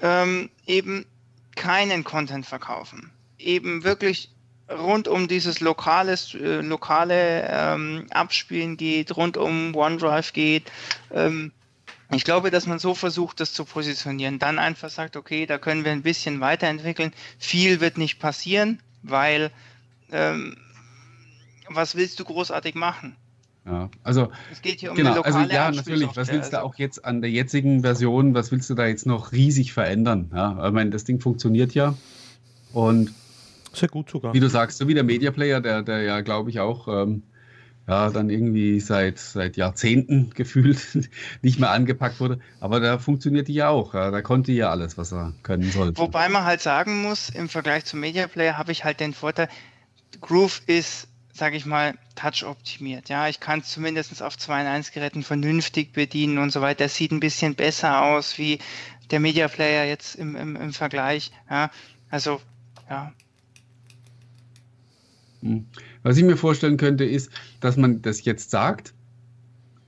S3: ähm, eben keinen Content verkaufen. Eben wirklich rund um dieses lokales, äh, lokale ähm, Abspielen geht, rund um OneDrive geht. Ähm, ich glaube, dass man so versucht, das zu positionieren. Dann einfach sagt, okay, da können wir ein bisschen weiterentwickeln. Viel wird nicht passieren, weil ähm, was willst du großartig machen?
S2: Ja, also es geht hier um genau, also ja, natürlich. Was willst du also auch jetzt an der jetzigen Version? Was willst du da jetzt noch riesig verändern? Ja, ich meine, das Ding funktioniert ja und sehr gut sogar. Wie du sagst, so wie der Media Player, der, der ja, glaube ich, auch ähm, ja, dann irgendwie seit, seit Jahrzehnten [laughs] gefühlt nicht mehr angepackt wurde. Aber da funktioniert die ja auch. Ja. Da konnte ja alles, was er können sollte.
S3: Wobei man halt sagen muss, im Vergleich zum Media Player habe ich halt den Vorteil, Groove ist, sage ich mal, touch-optimiert. Ja, ich kann es zumindest auf 2 in 1 Geräten vernünftig bedienen und so weiter. Das sieht ein bisschen besser aus wie der Media Player jetzt im, im, im Vergleich. Ja, also, ja.
S2: Was ich mir vorstellen könnte, ist, dass man das jetzt sagt,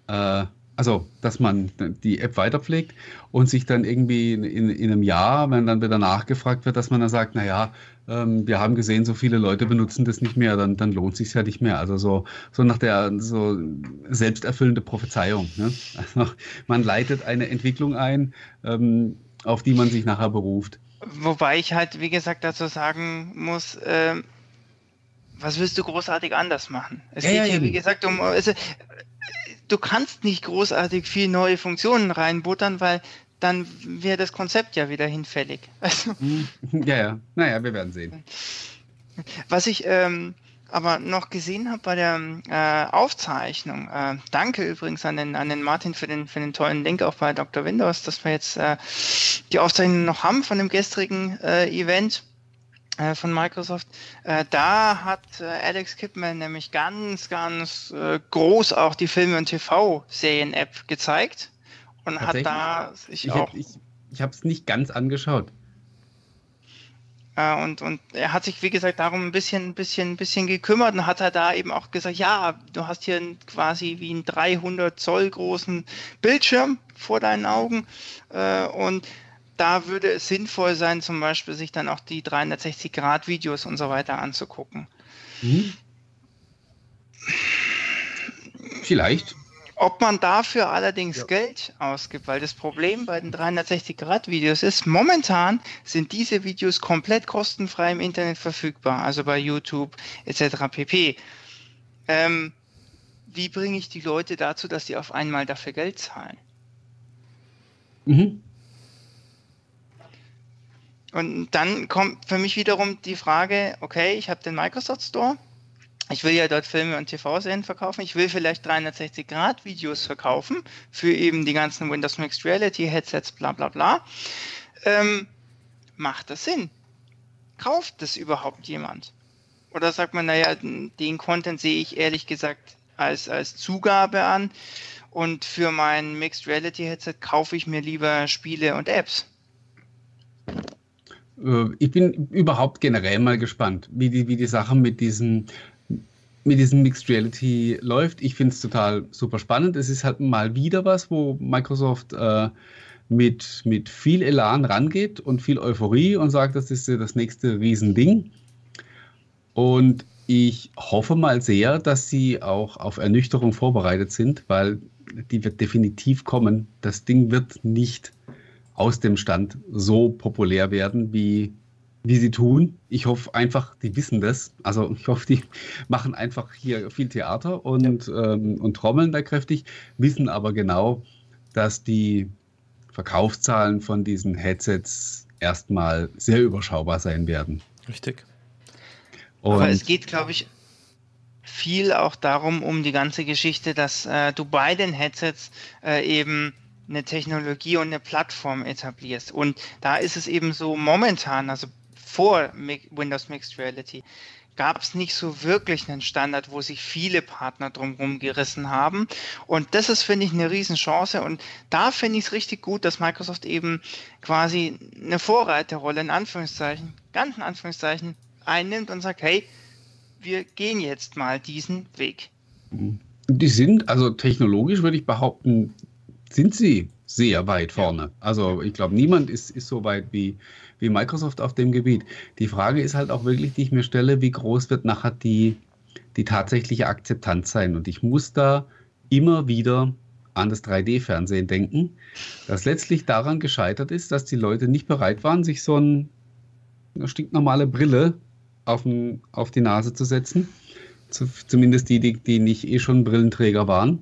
S2: äh, also dass man die App weiterpflegt und sich dann irgendwie in, in, in, einem Jahr, wenn dann wieder nachgefragt wird, dass man dann sagt, naja, ähm, wir haben gesehen, so viele Leute benutzen das nicht mehr, dann, dann lohnt sich ja nicht mehr. Also so, so nach der so selbsterfüllende Prophezeiung. Ne? Also man leitet eine Entwicklung ein, ähm, auf die man sich nachher beruft.
S3: Wobei ich halt, wie gesagt, dazu sagen muss, äh, was willst du großartig anders machen? Es ja, geht ja, hier, wie gesagt, um. Also, du kannst nicht großartig viel neue Funktionen reinbuttern, weil dann wäre das Konzept ja wieder hinfällig. [laughs]
S2: Also, ja, ja. Naja, wir werden sehen.
S3: Was ich ähm, aber noch gesehen habe bei der äh, Aufzeichnung, äh, danke übrigens an den, an den Martin für den, für den tollen Link auch bei Dr. Windows, dass wir jetzt äh, die Aufzeichnung noch haben von dem gestrigen äh, Event. Äh, von Microsoft. Äh, da hat äh, Alex Kipman nämlich ganz, ganz groß auch die Filme- und TV-Serien-App gezeigt und hat da sich
S2: ich
S3: auch.
S2: Hab, ich ich habe es nicht ganz angeschaut.
S3: Und, und er hat sich, wie gesagt, darum ein bisschen, ein bisschen, ein bisschen gekümmert und hat er da eben auch gesagt, ja, du hast hier quasi wie einen 300 Zoll großen Bildschirm vor deinen Augen und da würde es sinnvoll sein, zum Beispiel sich dann auch die 360-Grad-Videos und so weiter anzugucken. Mhm.
S2: Vielleicht.
S3: Ob man dafür allerdings ja. Geld ausgibt, weil das Problem bei den 360-Grad-Videos ist, momentan sind diese Videos komplett kostenfrei im Internet verfügbar, also bei YouTube etc. pp. Ähm, wie bringe ich die Leute dazu, dass sie auf einmal dafür Geld zahlen? Mhm. Und dann kommt für mich wiederum die Frage, okay, ich habe den Microsoft Store, ich will ja dort Filme und TV-Serien verkaufen. Ich will vielleicht 360-Grad-Videos verkaufen für eben die ganzen Windows Mixed Reality Headsets, bla bla bla. Ähm, macht das Sinn? Kauft das überhaupt jemand? Oder sagt man, naja, den Content sehe ich ehrlich gesagt als, als Zugabe an und für mein Mixed Reality Headset kaufe ich mir lieber Spiele und Apps?
S2: Äh, ich bin überhaupt generell mal gespannt, wie die, wie die Sache mit diesen mit diesem Mixed Reality läuft. Ich finde es total super spannend. Es ist halt mal wieder was, wo Microsoft äh, mit, mit viel Elan rangeht und viel Euphorie und sagt, das ist das nächste Riesending. Und ich hoffe mal sehr, dass sie auch auf Ernüchterung vorbereitet sind, weil die wird definitiv kommen. Das Ding wird nicht aus dem Stand so populär werden, wie wie sie tun. Ich hoffe einfach, die wissen das. Also ich hoffe, die [laughs] machen einfach hier viel Theater und, ja. ähm, und trommeln da kräftig, wissen aber genau, dass die Verkaufszahlen von diesen Headsets erstmal sehr überschaubar sein werden.
S1: Richtig.
S3: Und aber es geht, glaube ich, viel auch darum, um die ganze Geschichte, dass äh, du bei den Headsets äh, eben eine Technologie und eine Plattform etablierst. Und da ist es eben so momentan, also vor Windows Mixed Reality gab es nicht so wirklich einen Standard, wo sich viele Partner drumherum gerissen haben. Und das ist, finde ich, eine Riesenchance. Und da finde ich es richtig gut, dass Microsoft eben quasi eine Vorreiterrolle in Anführungszeichen, ganz in Anführungszeichen, einnimmt und sagt, hey, wir gehen jetzt mal diesen Weg.
S2: Die sind, also technologisch würde ich behaupten, sind sie sehr weit vorne. Also ich glaube, niemand ist, ist so weit wie, wie Microsoft auf dem Gebiet. Die Frage ist halt auch wirklich, die ich mir stelle, wie groß wird nachher die, die tatsächliche Akzeptanz sein? Und ich muss da immer wieder an das 3D-Fernsehen denken, das letztlich daran gescheitert ist, dass die Leute nicht bereit waren, sich so ein, eine stinknormale Brille auf, ein, auf die Nase zu setzen. Zumindest die, die, die nicht eh schon Brillenträger waren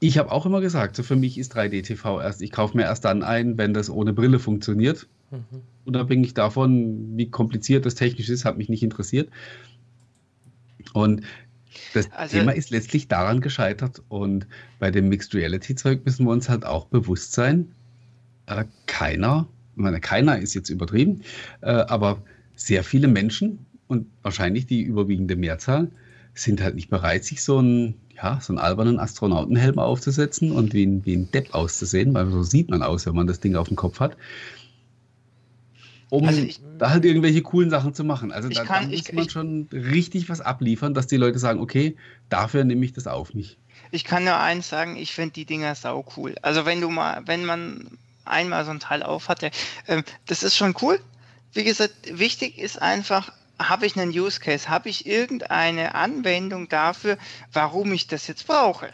S2: ich habe auch immer gesagt, so für mich ist 3D-TV erst, ich kaufe mir erst dann ein, wenn das ohne Brille funktioniert. Mhm. Unabhängig davon, wie kompliziert das technisch ist, hat mich nicht interessiert. Und das also, Thema ist letztlich daran gescheitert. Und bei dem Mixed Reality-Zeug müssen wir uns halt auch bewusst sein, äh, keiner, ich meine, keiner ist jetzt übertrieben, äh, aber sehr viele Menschen und wahrscheinlich die überwiegende Mehrzahl sind halt nicht bereit, sich so ein ja, so einen albernen Astronautenhelm aufzusetzen und wie ein, wie ein Depp auszusehen, weil so sieht man aus, wenn man das Ding auf dem Kopf hat. Um also ich, da halt irgendwelche coolen Sachen zu machen. Also da, kann, da muss ich, man ich, schon richtig was abliefern, dass die Leute sagen, okay, dafür nehme ich das auf mich.
S3: Ich kann nur eins sagen, ich finde die Dinger sau cool. Also wenn du mal, wenn man einmal so ein Teil auf hatte, äh, das ist schon cool. Wie gesagt, wichtig ist einfach, habe ich einen Use Case? Habe ich irgendeine Anwendung dafür, warum ich das jetzt brauche?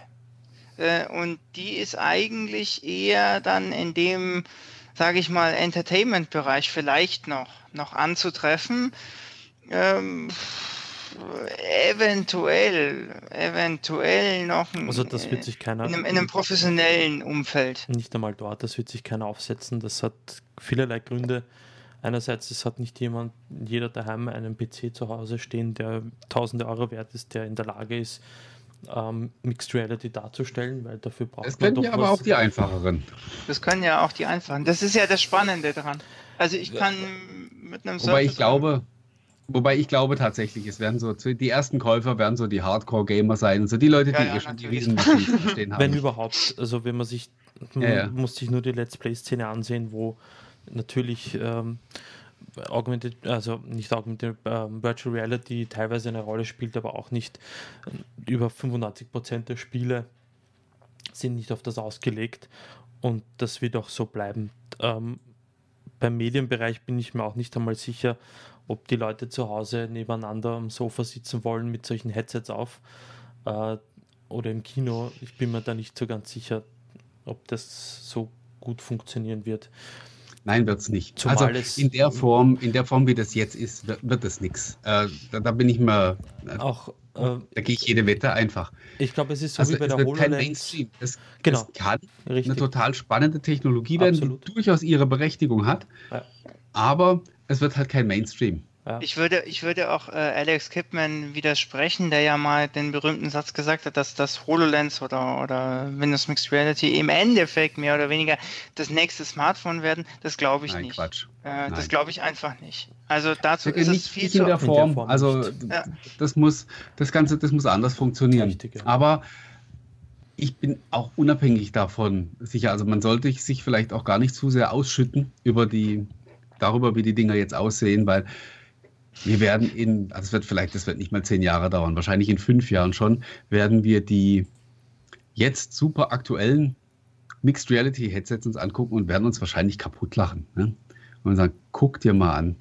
S3: Äh, und die ist eigentlich eher dann in dem, sage ich mal, Entertainment-Bereich vielleicht noch, noch anzutreffen. Ähm, eventuell, eventuell noch
S1: also das wird sich keiner
S3: in einem, in einem, professionellen Umfeld.
S1: Nicht einmal dort, das wird sich keiner aufsetzen. Das hat vielerlei Gründe einerseits, es hat nicht jemand, jeder daheim einen PC zu Hause stehen, der tausende Euro wert ist, der in der Lage ist, ähm, Mixed Reality darzustellen, weil dafür braucht
S2: das man doch ja aber auch die einfacheren.
S3: Das können ja auch die einfachen. Das ist ja das Spannende daran. Also ich kann mit einem
S2: Wobei ich glaube, Wobei ich glaube tatsächlich, es werden so, die ersten Käufer werden so die Hardcore-Gamer sein, und so die Leute, die ja, eh schon die Riesenmaschinen
S1: stehen [laughs] haben. Wenn überhaupt, also wenn man sich, man ja, muss sich nur die Let's Play-Szene ansehen, wo natürlich ähm, Augmented, also nicht Augmented ähm, Virtual Reality teilweise eine Rolle spielt, aber auch nicht äh, über 95% der Spiele sind nicht auf das ausgelegt und das wird auch so bleiben. Ähm, beim Medienbereich bin ich mir auch nicht einmal sicher, ob die Leute zu Hause nebeneinander am Sofa sitzen wollen mit solchen Headsets auf äh, oder im Kino. Ich bin mir da nicht so ganz sicher, ob das so gut funktionieren wird.
S2: Nein, wird es nicht. Zumal also in der Form, in der Form, wie das jetzt ist, wird, es nichts. Äh, da, da, bin ich mir. Äh, auch. Äh, da gehe ich jede Wette einfach.
S1: Ich glaube, es ist so also wie bei der HoloLens. Kein Mainstream.
S2: Es, genau. es kann Richtig. eine total spannende Technologie werden, Absolut. die durchaus ihre Berechtigung hat. Ja. Aber es wird halt kein Mainstream.
S3: Ja. Ich, würde, ich würde auch äh, Alex Kipman widersprechen, der ja mal den berühmten Satz gesagt hat, dass das HoloLens oder, oder Windows Mixed Reality im Endeffekt mehr oder weniger das nächste Smartphone werden. Das glaube ich Nein, nicht. Quatsch. Äh, das glaube ich einfach nicht. Also dazu ist
S2: nicht,
S3: es viel
S2: nicht zu in der Form. In der Form also ja. das muss das Ganze, das muss anders funktionieren. Richtig, ja. Aber ich bin auch unabhängig davon sicher. Also man sollte sich vielleicht auch gar nicht zu sehr ausschütten über die darüber, wie die Dinger jetzt aussehen, weil wir werden in, also es wird vielleicht, das wird nicht mal zehn Jahre dauern, wahrscheinlich in fünf Jahren schon, werden wir die jetzt super aktuellen Mixed Reality Headsets uns angucken und werden uns wahrscheinlich kaputt lachen. Ne? Und sagen, guck dir mal an,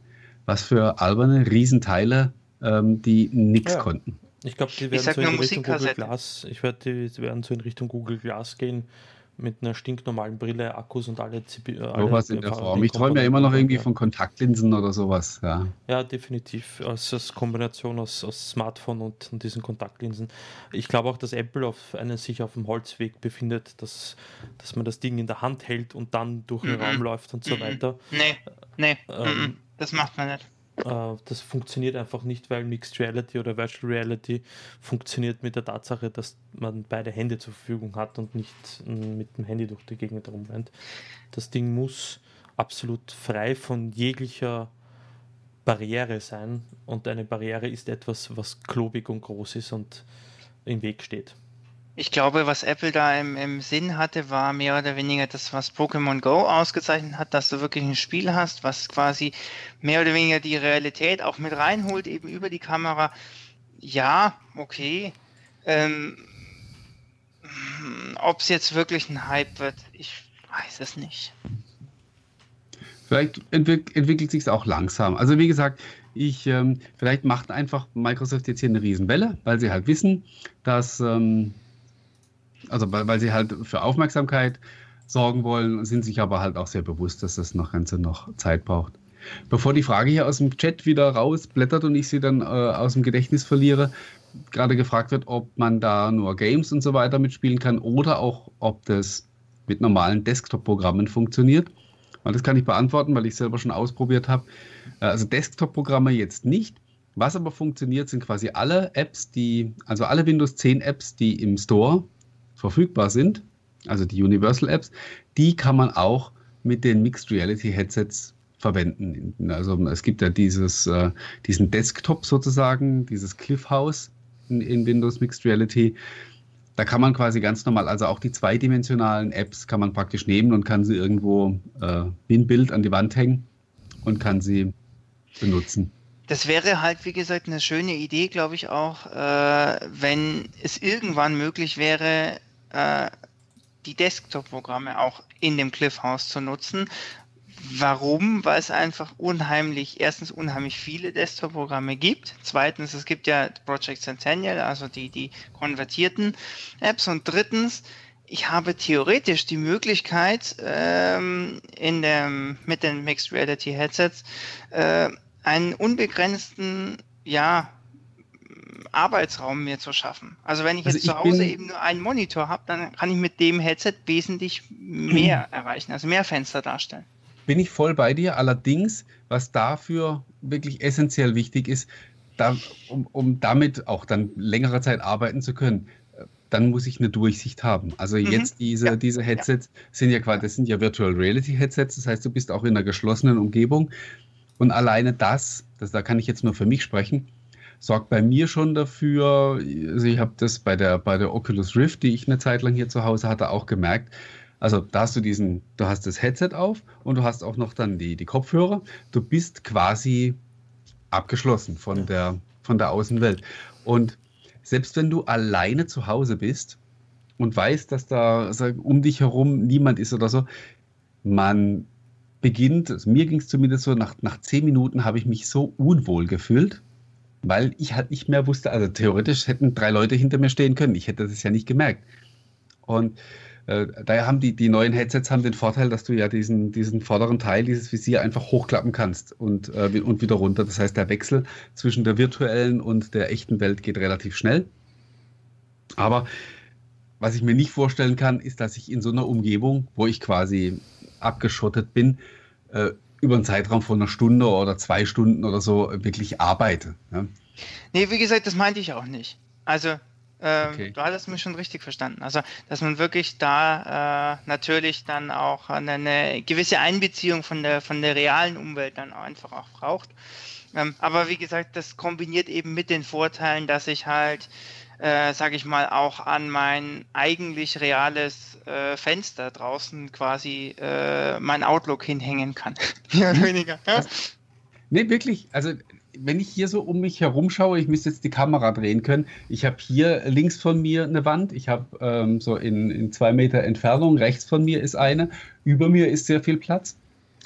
S2: was für alberne Riesenteile, ähm, die nichts ja. konnten.
S1: Ich glaube, die werden so in Richtung Google Glass, ich werde, die werden so in Richtung Google Glass gehen mit einer stinknormalen Brille, Akkus und alle
S2: CPU. Äh, sowas in der Form. Ich träume ja immer noch irgendwie von Kontaktlinsen oder sowas. Ja,
S1: ja definitiv. Als, als Kombination aus, aus Smartphone und, und, diesen Kontaktlinsen. Ich glaube auch, dass Apple auf einen, sich auf dem Holzweg befindet, dass, dass man das Ding in der Hand hält und dann durch den mm -mm. Raum läuft und so weiter.
S3: Nee, nee, ähm, das macht man nicht.
S1: Äh, das funktioniert einfach nicht, weil Mixed Reality oder Virtual Reality funktioniert mit der Tatsache, dass man beide Hände zur Verfügung hat und nicht mit dem Handy durch die Gegend rumrennt. Das Ding muss absolut frei von jeglicher Barriere sein und eine Barriere ist etwas, was klobig und groß ist und im Weg steht.
S3: Ich glaube, was Apple da im, im Sinn hatte, war mehr oder weniger das, was Pokémon Go ausgezeichnet hat, dass du wirklich ein Spiel hast, was quasi mehr oder weniger die Realität auch mit reinholt, eben über die Kamera. Ja, okay. Ähm, Ob es jetzt wirklich ein Hype wird, ich weiß es nicht.
S2: Vielleicht entwick entwickelt sich es auch langsam. Also wie gesagt, ich, ähm, vielleicht macht einfach Microsoft jetzt hier eine Riesenwelle, weil sie halt wissen, dass ähm, also weil, weil sie halt für Aufmerksamkeit sorgen wollen, sind sich aber halt auch sehr bewusst, dass das noch Ganze noch Zeit braucht. Bevor die Frage hier aus dem Chat wieder rausblättert und ich sie dann äh, aus dem Gedächtnis verliere, gerade gefragt wird, ob man da nur Games und so weiter mitspielen kann oder auch, ob das mit normalen Desktop-Programmen funktioniert. Weil das kann ich beantworten, weil ich selber schon ausprobiert habe. Äh, also Desktop-Programme jetzt nicht. Was aber funktioniert, sind quasi alle Apps, die, also alle Windows 10 Apps, die im Store verfügbar sind, also die Universal Apps, die kann man auch mit den Mixed Reality Headsets verwenden. Also es gibt ja dieses, äh, diesen Desktop sozusagen, dieses Cliffhouse in, in Windows Mixed Reality. Da kann man quasi ganz normal, also auch die zweidimensionalen Apps kann man praktisch nehmen und kann sie irgendwo äh, wie ein Bild an die Wand hängen und kann sie benutzen.
S3: Das wäre halt, wie gesagt, eine schöne Idee, glaube ich auch, äh, wenn es irgendwann möglich wäre, äh, die Desktop-Programme auch in dem Cliffhouse zu nutzen. Warum? Weil es einfach unheimlich, erstens unheimlich viele Desktop-Programme gibt. Zweitens, es gibt ja Project Centennial, also die, die konvertierten Apps. Und drittens, ich habe theoretisch die Möglichkeit, ähm, in dem, mit den Mixed Reality Headsets äh, einen unbegrenzten, ja, Arbeitsraum mir zu schaffen. Also wenn ich also jetzt ich zu Hause eben nur einen Monitor habe, dann kann ich mit dem Headset wesentlich mehr [clears throat] erreichen, also mehr Fenster darstellen.
S2: Bin ich voll bei dir. Allerdings, was dafür wirklich essentiell wichtig ist, da, um, um damit auch dann längere Zeit arbeiten zu können, dann muss ich eine Durchsicht haben. Also mhm. jetzt diese, ja. diese Headsets ja. sind ja quasi, das sind ja Virtual Reality Headsets, das heißt, du bist auch in einer geschlossenen Umgebung. Und alleine das, das da kann ich jetzt nur für mich sprechen, sorgt bei mir schon dafür, also ich habe das bei der, bei der Oculus Rift, die ich eine Zeit lang hier zu Hause hatte, auch gemerkt, Also da hast du diesen, du hast das Headset auf und du hast auch noch dann die, die Kopfhörer. Du bist quasi abgeschlossen von der, von der Außenwelt. Und selbst wenn du alleine zu Hause bist und weißt, dass da um dich herum niemand ist oder so, man beginnt, also mir ging es zumindest so, nach, nach zehn Minuten habe ich mich so unwohl gefühlt, weil ich halt nicht mehr wusste, also theoretisch hätten drei Leute hinter mir stehen können, ich hätte das ja nicht gemerkt. Und äh, daher haben die, die neuen Headsets haben den Vorteil, dass du ja diesen, diesen vorderen Teil, dieses Visier einfach hochklappen kannst und, äh, und wieder runter. Das heißt, der Wechsel zwischen der virtuellen und der echten Welt geht relativ schnell. Aber was ich mir nicht vorstellen kann, ist, dass ich in so einer Umgebung, wo ich quasi abgeschottet bin, äh, über einen Zeitraum von einer Stunde oder zwei Stunden oder so wirklich arbeite. Ja?
S3: Nee, wie gesagt, das meinte ich auch nicht. Also ähm, okay. Du hattest mich schon richtig verstanden. Also, dass man wirklich da äh, natürlich dann auch eine, eine, gewisse Einbeziehung von der, von der realen Umwelt dann einfach auch braucht. Ähm, aber wie gesagt, das kombiniert eben mit den Vorteilen, dass ich halt, äh, sage ich mal, auch an mein eigentlich reales äh, Fenster draußen quasi äh, mein Outlook hinhängen kann. [laughs] Mehr oder
S2: weniger. Ja? Nee, wirklich. Also wenn ich hier so um mich herum schaue, ich müsste jetzt die Kamera drehen können. Ich habe hier links von mir eine Wand, ich habe ähm, so in, in, zwei Meter Entfernung, rechts von mir ist eine, über mir ist sehr viel Platz,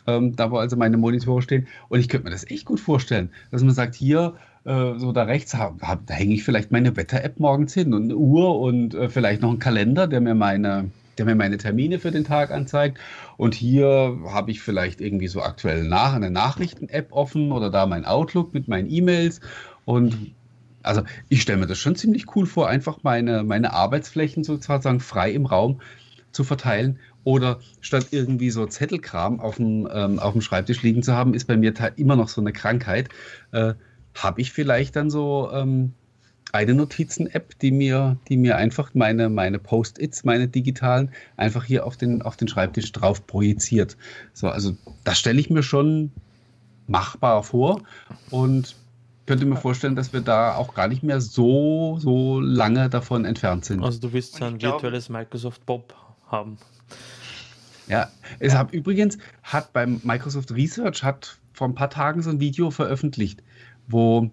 S2: ähm, da wo also meine Monitore stehen. Und ich könnte mir das echt gut vorstellen, dass man sagt, hier äh, so da rechts, hab, hab, da hänge ich vielleicht meine Wetter-App morgens hin und eine Uhr und äh, vielleicht noch einen Kalender, der mir meine der mir meine Termine für den Tag anzeigt. Und hier habe ich vielleicht irgendwie so aktuell nach eine Nachrichten-App offen oder da mein Outlook mit meinen E-Mails. Und also ich stelle mir das schon ziemlich cool vor, einfach meine, meine Arbeitsflächen sozusagen frei im Raum zu verteilen. Oder statt irgendwie so Zettelkram auf dem, ähm, auf dem Schreibtisch liegen zu haben, ist bei mir immer noch so eine Krankheit. Äh, habe ich vielleicht dann so ähm, eine Notizen-App, die mir, die mir einfach meine, meine Post-its, meine digitalen, einfach hier auf den, auf den Schreibtisch drauf projiziert. So, also das stelle ich mir schon machbar vor und könnte mir vorstellen, dass wir da auch gar nicht mehr so, so lange davon entfernt sind.
S1: Also du willst ein virtuelles Microsoft Bob haben.
S2: Ja, es ja. hat übrigens, hat beim Microsoft Research hat vor ein paar Tagen so ein Video veröffentlicht, wo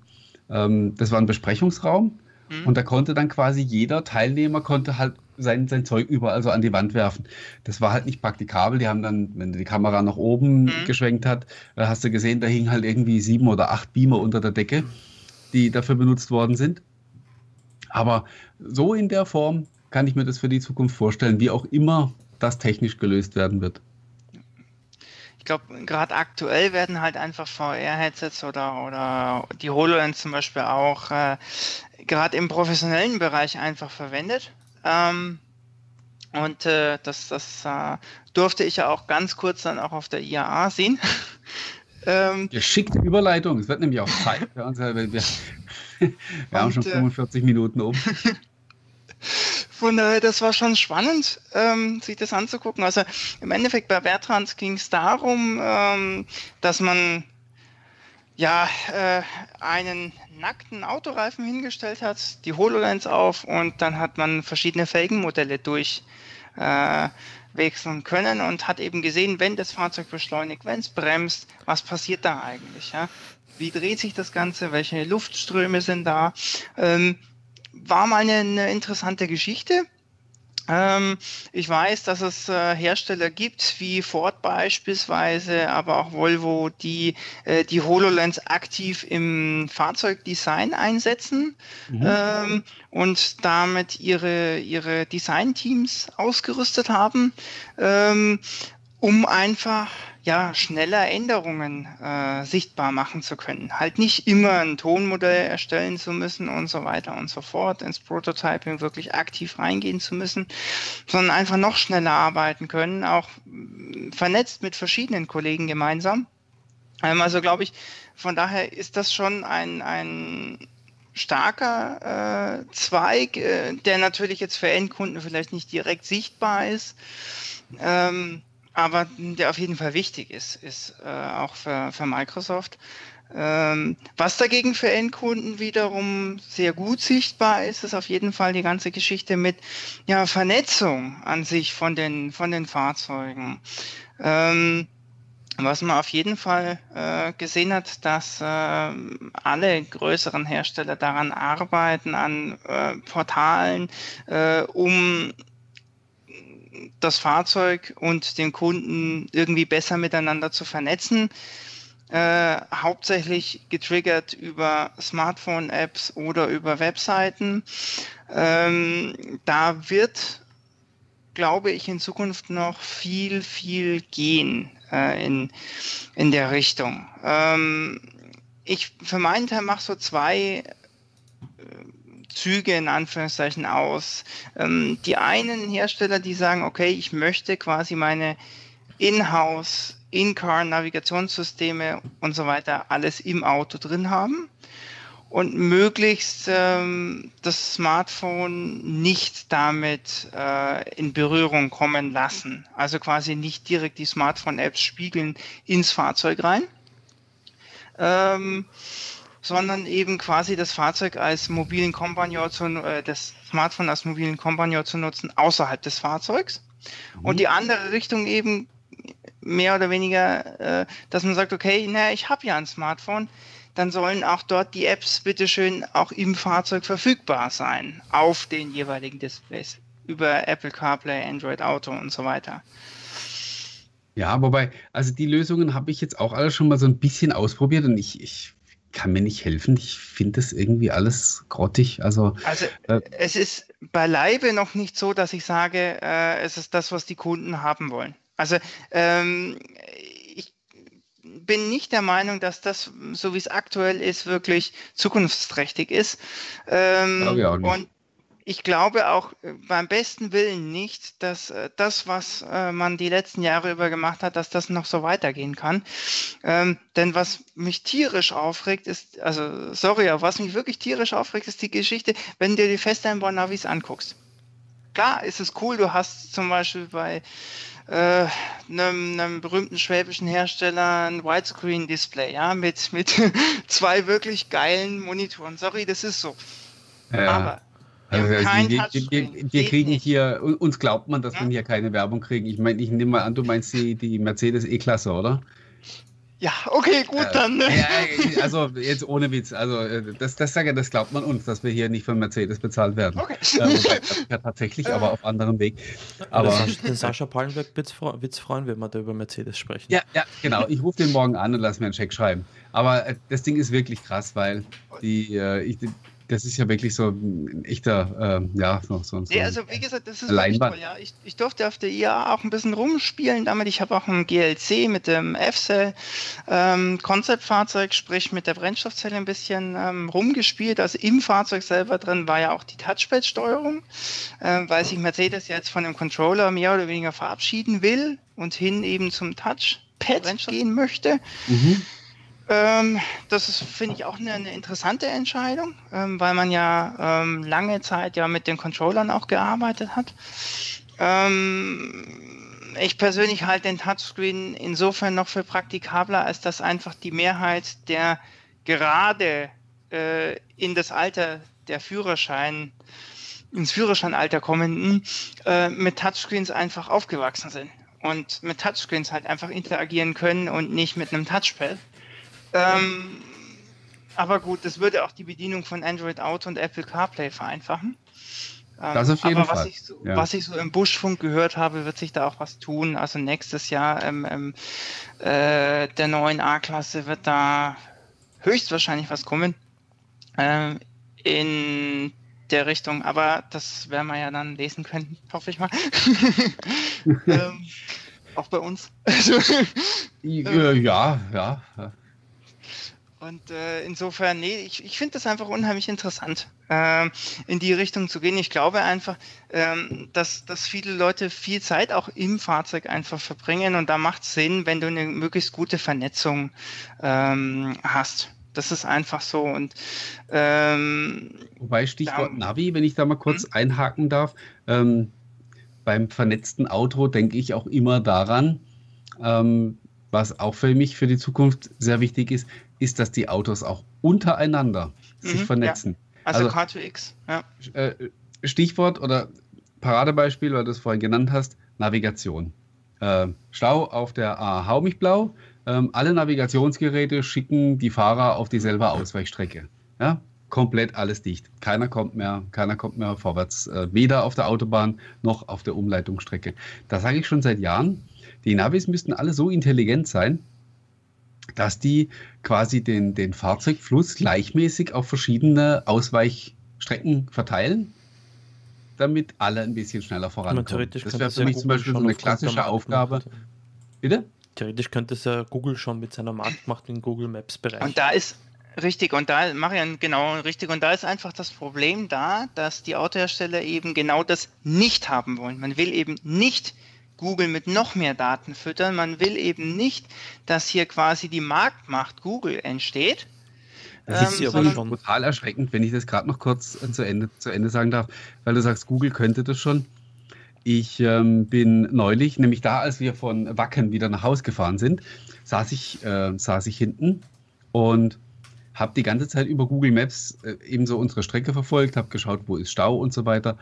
S2: ähm, das war ein Besprechungsraum mhm. und da konnte dann quasi jeder Teilnehmer konnte halt sein, sein Zeug überall so an die Wand werfen. Das war halt nicht praktikabel. Die haben dann, wenn die Kamera nach oben mhm. geschwenkt hat, äh, hast du gesehen, da hingen halt irgendwie sieben oder acht Beamer unter der Decke, die dafür benutzt worden sind. Aber so in der Form kann ich mir das für die Zukunft vorstellen, wie auch immer das technisch gelöst werden wird
S3: glaube, gerade aktuell werden halt einfach VR-Headsets oder, oder die HoloLens zum Beispiel auch äh, gerade im professionellen Bereich einfach verwendet. Ähm, und äh, das, das äh, durfte ich ja auch ganz kurz dann auch auf der IAA sehen. [laughs]
S2: ähm, Geschickte Überleitung, es wird nämlich auch Zeit. wir, wir, [laughs] wir haben schon 45 äh, Minuten um. [laughs]
S3: Von daher, das war schon spannend, ähm, sich das anzugucken. Also im Endeffekt bei Bertrands ging es darum, ähm, dass man ja äh, einen nackten Autoreifen hingestellt hat, die HoloLens auf und dann hat man verschiedene Felgenmodelle durchwechseln äh, können und hat eben gesehen, wenn das Fahrzeug beschleunigt, wenn es bremst, was passiert da eigentlich? Ja? Wie dreht sich das Ganze? Welche Luftströme sind da? Ähm, war mal eine, eine interessante Geschichte. Ähm, ich weiß, dass es äh, Hersteller gibt, wie Ford beispielsweise, aber auch Volvo, die äh, die HoloLens aktiv im Fahrzeugdesign einsetzen mhm. ähm, und damit ihre, ihre Designteams ausgerüstet haben, ähm, um einfach ja, schneller Änderungen äh, sichtbar machen zu können. Halt nicht immer ein Tonmodell erstellen zu müssen und so weiter und so fort, ins Prototyping wirklich aktiv reingehen zu müssen, sondern einfach noch schneller arbeiten können, auch vernetzt mit verschiedenen Kollegen gemeinsam. Also glaube ich, von daher ist das schon ein, ein starker äh, Zweig, äh, der natürlich jetzt für Endkunden vielleicht nicht direkt sichtbar ist. Ähm, aber der auf jeden Fall wichtig ist, ist äh, auch für, für Microsoft. Ähm, was dagegen für Endkunden wiederum sehr gut sichtbar ist, ist auf jeden Fall die ganze Geschichte mit ja, Vernetzung an sich von den, von den Fahrzeugen. Ähm, was man auf jeden Fall äh, gesehen hat, dass äh, alle größeren Hersteller daran arbeiten, an äh, Portalen, äh, um das Fahrzeug und den Kunden irgendwie besser miteinander zu vernetzen. Äh, hauptsächlich getriggert über Smartphone-Apps oder über Webseiten. Ähm, da wird, glaube ich, in Zukunft noch viel, viel gehen äh, in, in der Richtung. Ähm, ich für meinen Teil mache so zwei Züge in Anführungszeichen aus. Ähm, die einen Hersteller, die sagen, okay, ich möchte quasi meine In-house In-Car-Navigationssysteme und so weiter alles im Auto drin haben und möglichst ähm, das Smartphone nicht damit äh, in Berührung kommen lassen. Also quasi nicht direkt die Smartphone-Apps spiegeln ins Fahrzeug rein, ähm, sondern eben quasi das Fahrzeug als mobilen Kompagnon zu, äh, das Smartphone als mobilen Kompagnon zu nutzen außerhalb des Fahrzeugs. Und mhm. die andere Richtung eben mehr oder weniger, äh, dass man sagt, okay, naja, ich habe ja ein Smartphone, dann sollen auch dort die Apps bitteschön auch im Fahrzeug verfügbar sein, auf den jeweiligen Displays, über Apple CarPlay, Android Auto und so weiter.
S2: Ja, wobei, also die Lösungen habe ich jetzt auch alle schon mal so ein bisschen ausprobiert und ich, ich kann mir nicht helfen. Ich finde das irgendwie alles grottig. Also,
S3: also äh, es ist beileibe noch nicht so, dass ich sage, äh, es ist das, was die Kunden haben wollen. Also ähm, ich bin nicht der Meinung, dass das, so wie es aktuell ist, wirklich zukunftsträchtig ist. Ähm, und ich glaube auch äh, beim besten Willen nicht, dass äh, das, was äh, man die letzten Jahre über gemacht hat, dass das noch so weitergehen kann. Ähm, denn was mich tierisch aufregt, ist, also sorry, aber was mich wirklich tierisch aufregt, ist die Geschichte, wenn du dir die Festeinbau-Navis anguckst. Klar ist es cool, du hast zum Beispiel bei äh, einem, einem berühmten schwäbischen Hersteller ein Widescreen-Display, ja, mit, mit [laughs] zwei wirklich geilen Monitoren. Sorry, das ist so.
S2: Ja. Aber also, also wir, wir, wir, kriegen nicht. hier, uns glaubt man, dass ja? wir hier keine Werbung kriegen. Ich meine, ich nehme mal an, du meinst die, die Mercedes E-Klasse, oder?
S3: Ja, okay, gut, äh, dann.
S2: Ja, also jetzt ohne Witz. Also äh, das, das sage das glaubt man uns, dass wir hier nicht von Mercedes bezahlt werden. Okay. Äh, wobei, [laughs] ja, tatsächlich, aber auf anderem Weg. Aber
S1: den Sascha Pallenberg wird es freuen, wenn wir da über Mercedes sprechen.
S2: Ja, ja, genau. Ich rufe den morgen an und lasse mir einen Check schreiben. Aber äh, das Ding ist wirklich krass, weil die, äh, ich, das ist ja wirklich so ein echter, äh, ja, noch so,
S3: so nee, also wie gesagt, das ist Leinwand. Toll, ja. Ich, ich, durfte auf der IA auch ein bisschen rumspielen damit. Ich habe auch ein GLC mit dem F-Cell ähm, Konzeptfahrzeug, sprich mit der Brennstoffzelle ein bisschen ähm, rumgespielt. Also im Fahrzeug selber drin war ja auch die Touchpad-Steuerung, äh, weil sich Mercedes jetzt von dem Controller mehr oder weniger verabschieden will und hin eben zum Touchpad gehen möchte. Mhm. Ähm, das ist, finde ich, auch eine, eine interessante Entscheidung, ähm, weil man ja ähm, lange Zeit ja mit den Controllern auch gearbeitet hat. Ähm, ich persönlich halte den Touchscreen insofern noch für praktikabler, als dass einfach die Mehrheit der gerade äh, in das Alter der Führerschein, ins Führerscheinalter kommenden, äh, mit Touchscreens einfach aufgewachsen sind und mit Touchscreens halt einfach interagieren können und nicht mit einem Touchpad. Ähm, aber gut, das würde auch die Bedienung von Android Auto und Apple CarPlay vereinfachen.
S2: Ähm, das auf jeden aber
S3: Fall.
S2: Was
S3: ich, so, ja. was ich so im Buschfunk gehört habe, wird sich da auch was tun. Also nächstes Jahr ähm, ähm, äh, der neuen A-Klasse wird da höchstwahrscheinlich was kommen. Ähm, in der Richtung, aber das werden wir ja dann lesen können, hoffe ich mal. [laughs] [laughs] ähm, auch bei uns.
S2: ja, ja, ja.
S3: Und äh, insofern, nee, ich, ich finde das einfach unheimlich interessant, äh, in die Richtung zu gehen. Ich glaube einfach, ähm, dass, dass viele Leute viel Zeit auch im Fahrzeug einfach verbringen und da macht es Sinn, wenn du eine möglichst gute Vernetzung ähm, hast. Das ist einfach so. Und ähm,
S2: wobei Stichwort da, Navi, wenn ich da mal kurz hm? einhaken darf, ähm, beim vernetzten Auto denke ich auch immer daran, ähm, was auch für mich für die Zukunft sehr wichtig ist, ist, dass die Autos auch untereinander mhm, sich vernetzen.
S3: Ja. Also, also Car2X,
S2: ja. Äh, Stichwort oder Paradebeispiel, weil du es vorhin genannt hast, Navigation. Äh, Stau auf der A Haumichblau. Ähm, alle Navigationsgeräte schicken die Fahrer auf dieselbe Ausweichstrecke. Ja? Komplett alles dicht. Keiner kommt mehr, keiner kommt mehr vorwärts, äh, weder auf der Autobahn noch auf der Umleitungsstrecke. Das sage ich schon seit Jahren. Die Navis müssten alle so intelligent sein, dass die quasi den, den Fahrzeugfluss gleichmäßig auf verschiedene Ausweichstrecken verteilen damit alle ein bisschen schneller vorankommen.
S1: Das wäre für mich ja zum Beispiel so eine klassische Aufgabe.
S2: Bitte?
S1: Theoretisch könnte es ja Google schon mit seiner Marktmacht in Google Maps Bereich.
S3: Und da ist richtig und da Marian genau richtig und da ist einfach das Problem da, dass die Autohersteller eben genau das nicht haben wollen. Man will eben nicht Google mit noch mehr Daten füttern. Man will eben nicht, dass hier quasi die Marktmacht Google entsteht,
S2: das ähm, ist aber schon total erschreckend, wenn ich das gerade noch kurz äh, zu Ende, zu Ende sagen darf, weil du sagst, Google könnte das schon. Ich ähm, bin neulich, nämlich da, als wir von Wacken wieder nach Hause gefahren sind, saß ich, äh, saß ich hinten und habe die ganze Zeit über Google Maps äh, ebenso unsere Strecke verfolgt, habe geschaut, wo ist Stau und so weiter.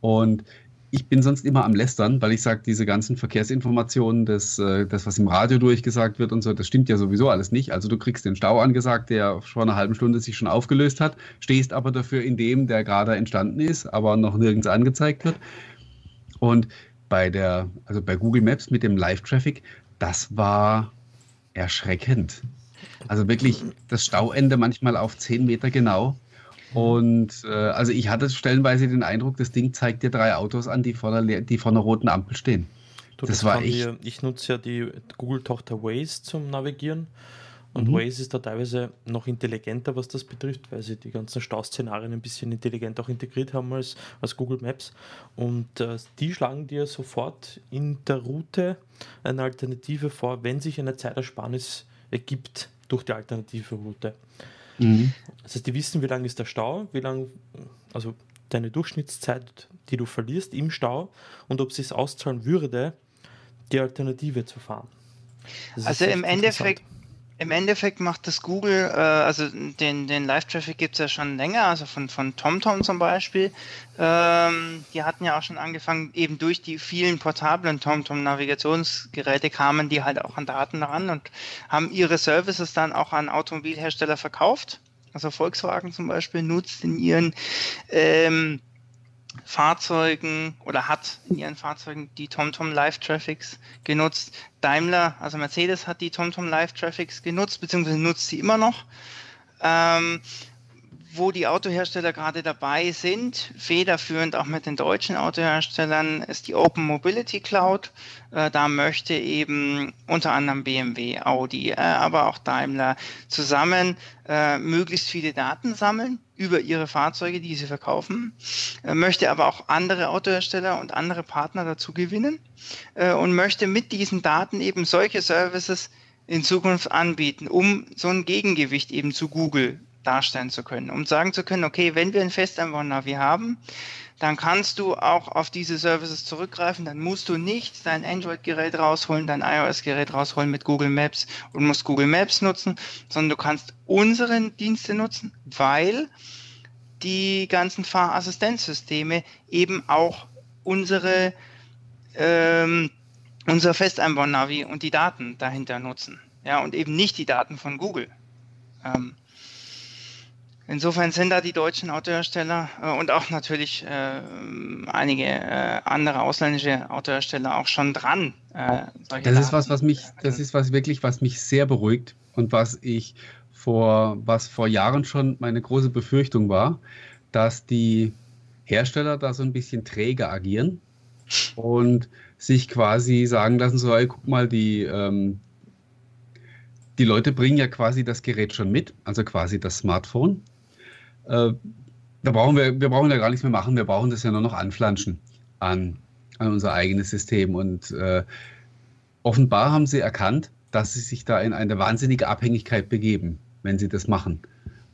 S2: Und ich bin sonst immer am Lästern, weil ich sage, diese ganzen Verkehrsinformationen, das, äh, das, was im Radio durchgesagt wird und so, das stimmt ja sowieso alles nicht. Also du kriegst den Stau angesagt, der vor einer halben Stunde sich schon aufgelöst hat, stehst aber dafür in dem, der gerade entstanden ist, aber noch nirgends angezeigt wird. Und bei der, also bei Google Maps mit dem Live-Traffic, das war erschreckend. Also wirklich das Stauende manchmal auf 10 Meter genau. Und äh, also ich hatte stellenweise den Eindruck, das Ding zeigt dir drei Autos an, die vor der, die vor einer roten Ampel stehen.
S1: Du, das, das war echt. Wir, ich nutze ja die Google-Tochter Waze zum Navigieren. Und mhm. Waze ist da teilweise noch intelligenter, was das betrifft, weil sie die ganzen Stauszenarien ein bisschen intelligent auch integriert haben als, als Google Maps. Und äh, die schlagen dir sofort in der Route eine Alternative vor, wenn sich eine Zeitersparnis ergibt durch die alternative Route. Mhm. Das heißt, die wissen, wie lang ist der Stau, wie lang, also deine Durchschnittszeit, die du verlierst im Stau und ob es sich auszahlen würde, die Alternative zu fahren.
S3: also im Endeffekt im Endeffekt macht das Google, äh, also den, den Live-Traffic gibt es ja schon länger, also von, von TomTom zum Beispiel. Ähm, die hatten ja auch schon angefangen, eben durch die vielen portablen TomTom-Navigationsgeräte kamen die halt auch an Daten ran und haben ihre Services dann auch an Automobilhersteller verkauft. Also Volkswagen zum Beispiel nutzt in ihren ähm, Fahrzeugen oder hat in ihren Fahrzeugen die TomTom Live Traffics genutzt. Daimler, also Mercedes hat die TomTom Live Traffics genutzt, beziehungsweise nutzt sie immer noch. Ähm, wo die Autohersteller gerade dabei sind, federführend auch mit den deutschen Autoherstellern, ist die Open Mobility Cloud. Äh, da möchte eben unter anderem BMW, Audi, äh, aber auch Daimler zusammen äh, möglichst viele Daten sammeln über ihre Fahrzeuge, die sie verkaufen, äh, möchte aber auch andere Autohersteller und andere Partner dazu gewinnen äh, und möchte mit diesen Daten eben solche Services in Zukunft anbieten, um so ein Gegengewicht eben zu Google darstellen zu können, um sagen zu können, okay, wenn wir ein Festanwender-Navi haben, dann kannst du auch auf diese Services zurückgreifen. Dann musst du nicht dein Android-Gerät rausholen, dein iOS-Gerät rausholen mit Google Maps und musst Google Maps nutzen, sondern du kannst unsere Dienste nutzen, weil die ganzen Fahrassistenzsysteme eben auch unsere ähm, unser Festeinbau-Navi und die Daten dahinter nutzen. Ja, und eben nicht die Daten von Google. Ähm, Insofern sind da die deutschen Autohersteller äh, und auch natürlich äh, einige äh, andere ausländische Autohersteller auch schon dran.
S2: Äh, das ist was, was mich, das ist was wirklich, was mich sehr beruhigt und was ich vor, was vor Jahren schon meine große Befürchtung war, dass die Hersteller da so ein bisschen träge agieren und sich quasi sagen lassen, so, ey, guck mal, die, ähm, die Leute bringen ja quasi das Gerät schon mit, also quasi das Smartphone äh, da brauchen wir, wir brauchen ja gar nichts mehr machen, wir brauchen das ja nur noch anflanschen an, an unser eigenes System. Und äh, offenbar haben sie erkannt, dass sie sich da in eine wahnsinnige Abhängigkeit begeben, wenn sie das machen.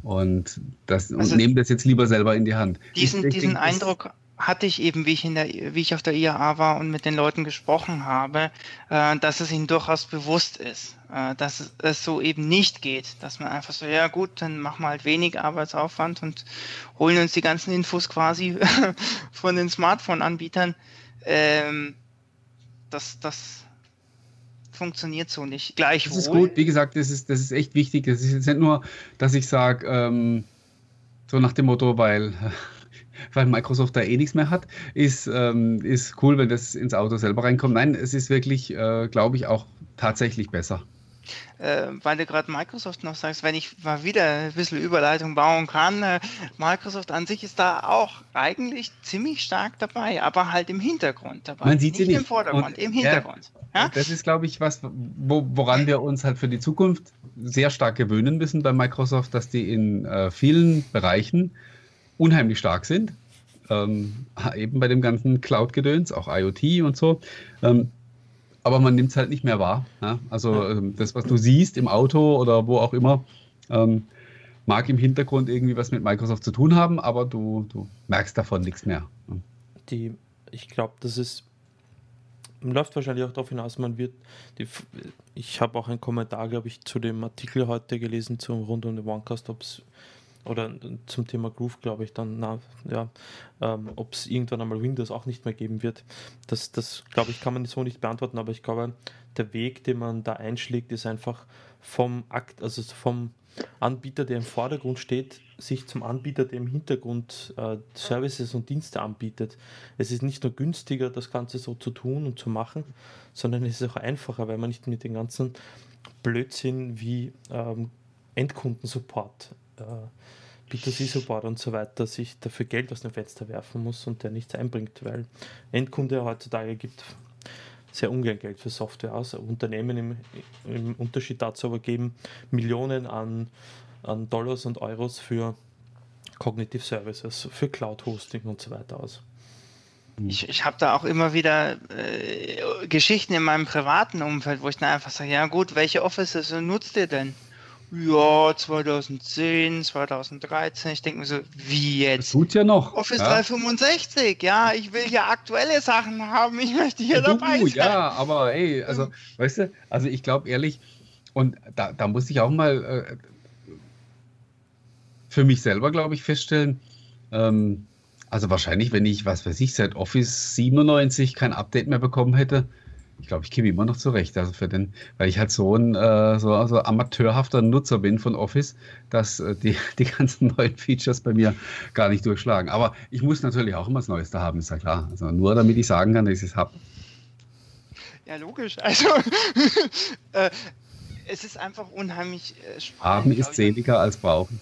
S2: Und, das, und also nehmen das jetzt lieber selber in die Hand.
S3: Diesen, denke, diesen Eindruck, hatte ich eben, wie ich, in der, wie ich auf der IAA war und mit den Leuten gesprochen habe, äh, dass es ihnen durchaus bewusst ist, äh, dass es, es, so eben nicht geht, dass man einfach so, ja gut, dann machen wir halt wenig Arbeitsaufwand und holen uns die ganzen Infos quasi [laughs] von den Smartphone-Anbietern. Ähm, das, das funktioniert so nicht. Gleichwohl.
S2: Das ist gut, wie gesagt, das ist, das ist echt wichtig. Das ist jetzt nicht nur, dass ich sage, ähm, so nach dem Motto, weil weil Microsoft da eh nichts mehr hat, ist, ähm, ist cool, wenn das ins Auto selber reinkommt. Nein, es ist wirklich, äh, glaube ich, auch tatsächlich besser.
S3: Äh, weil du gerade Microsoft noch sagst, wenn ich mal wieder ein bisschen Überleitung bauen kann, äh, Microsoft an sich ist da auch eigentlich ziemlich stark dabei, aber halt im Hintergrund dabei.
S2: Man sieht nicht sie nicht
S3: im Vordergrund, Und, im Hintergrund.
S2: Ja, ja? Das ist, glaube ich, was, wo, woran wir uns halt für die Zukunft sehr stark gewöhnen müssen bei Microsoft, dass die in äh, vielen Bereichen unheimlich stark sind. Ähm, eben bei dem ganzen Cloud-Gedöns, auch IoT und so. Ähm, aber man nimmt es halt nicht mehr wahr. Ja? Also ähm, das, was du siehst im Auto oder wo auch immer, ähm, mag im Hintergrund irgendwie was mit Microsoft zu tun haben, aber du, du merkst davon nichts mehr.
S1: Die, ich glaube, das ist läuft wahrscheinlich auch darauf hinaus, man wird, die, ich habe auch einen Kommentar, glaube ich, zu dem Artikel heute gelesen, zum rund um den OneCast, ob es oder zum Thema Groove glaube ich dann, na, ja, ähm, ob es irgendwann einmal Windows auch nicht mehr geben wird. Das, das glaube ich, kann man so nicht beantworten, aber ich glaube, der Weg, den man da einschlägt, ist einfach vom Akt, also vom Anbieter, der im Vordergrund steht, sich zum Anbieter, der im Hintergrund äh, Services und Dienste anbietet. Es ist nicht nur günstiger, das Ganze so zu tun und zu machen, sondern es ist auch einfacher, weil man nicht mit den ganzen Blödsinn wie ähm, Endkundensupport B2C-Support und so weiter sich dafür Geld aus dem Fenster werfen muss und der nichts einbringt, weil Endkunde heutzutage gibt sehr ungern Geld für Software aus. Unternehmen im, im Unterschied dazu aber geben Millionen an, an Dollars und Euros für Cognitive Services, für Cloud-Hosting und so weiter aus.
S3: Ich, ich habe da auch immer wieder äh, Geschichten in meinem privaten Umfeld, wo ich dann einfach sage, ja gut, welche Offices nutzt ihr denn? Ja, 2010, 2013. Ich denke mir so, wie jetzt? Das
S2: tut ja noch.
S3: Office ja. 365, ja, ich will ja aktuelle Sachen haben, ich möchte hier du, dabei sein.
S2: Ja, aber ey, also, weißt du, also ich glaube ehrlich, und da, da muss ich auch mal äh, für mich selber, glaube ich, feststellen, ähm, also wahrscheinlich, wenn ich, was weiß ich, seit Office 97 kein Update mehr bekommen hätte, ich glaube, ich käme immer noch zurecht. Also für den, weil ich halt so ein äh, so also amateurhafter Nutzer bin von Office, dass äh, die, [laughs] die ganzen neuen Features bei mir gar nicht durchschlagen. Aber ich muss natürlich auch immer das Neueste haben, ist ja klar. Also nur damit ich sagen kann, dass ich es habe.
S3: Ja, logisch. [laughs] Also äh, es ist einfach unheimlich
S2: äh, spannend. Haben ist seliger als brauchen.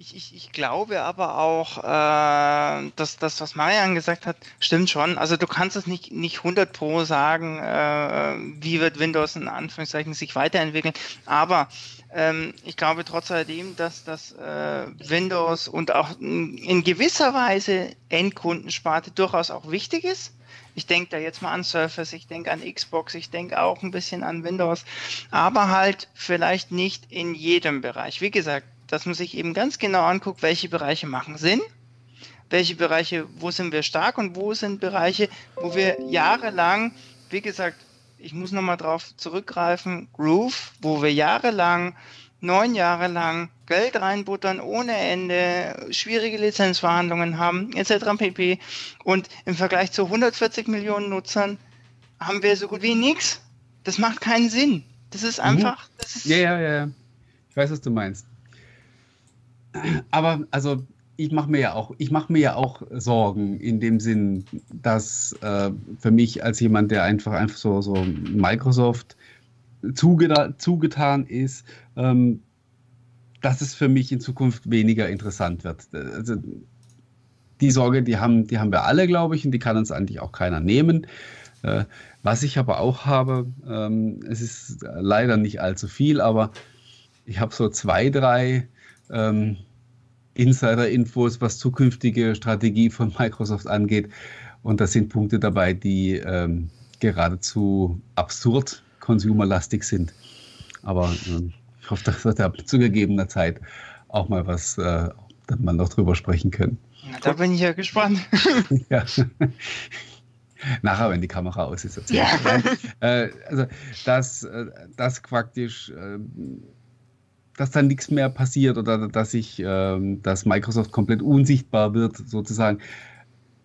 S3: Ich, ich, ich glaube aber auch, äh, dass das, was Marian gesagt hat, stimmt schon. Also du kannst es nicht, nicht 100 pro sagen, äh, wie wird Windows in Anführungszeichen sich weiterentwickeln. Aber ähm, ich glaube trotz alledem, dass das äh, Windows und auch in gewisser Weise Endkundensparte durchaus auch wichtig ist. Ich denke da jetzt mal an Surface, ich denke an Xbox, ich denke auch ein bisschen an Windows, aber halt vielleicht nicht in jedem Bereich. Wie gesagt, dass man sich eben ganz genau anguckt, welche Bereiche machen Sinn, welche Bereiche, wo sind wir stark und wo sind Bereiche, wo wir jahrelang, wie gesagt, ich muss nochmal drauf zurückgreifen, Groove, wo wir jahrelang, neun Jahre lang Geld reinbuttern ohne Ende, schwierige Lizenzverhandlungen haben, etc. pp. Und im Vergleich zu 140 Millionen Nutzern haben wir so gut wie nichts. Das macht keinen Sinn. Das ist mhm. einfach. Das ist
S2: ja, ja, ja. Ich weiß, was du meinst aber also ich mache mir ja auch, ich mache mir ja auch Sorgen in dem Sinn, dass äh, für mich als jemand, der einfach einfach so, so Microsoft zugeta zugetan ist, ähm, dass es für mich in Zukunft weniger interessant wird. Also die Sorge, die haben, die haben wir alle, glaube ich, und die kann uns eigentlich auch keiner nehmen. Äh, was ich aber auch habe, ähm, es ist leider nicht allzu viel, aber ich habe so zwei, drei ähm, Insider-Infos, was zukünftige Strategie von Microsoft angeht. Und da sind Punkte dabei, die ähm, geradezu absurd consumerlastig sind. Aber äh, ich hoffe, dass wir da zu gegebener Zeit auch mal was, äh, dass man noch drüber sprechen können.
S3: da bin ich ja gespannt. [laughs] [laughs] ja.
S2: Nachher, wenn die Kamera aus ist. Ja. Äh, also, dass, äh, dass praktisch, äh, dass dann nichts mehr passiert oder dass ich, äh, dass Microsoft komplett unsichtbar wird, sozusagen,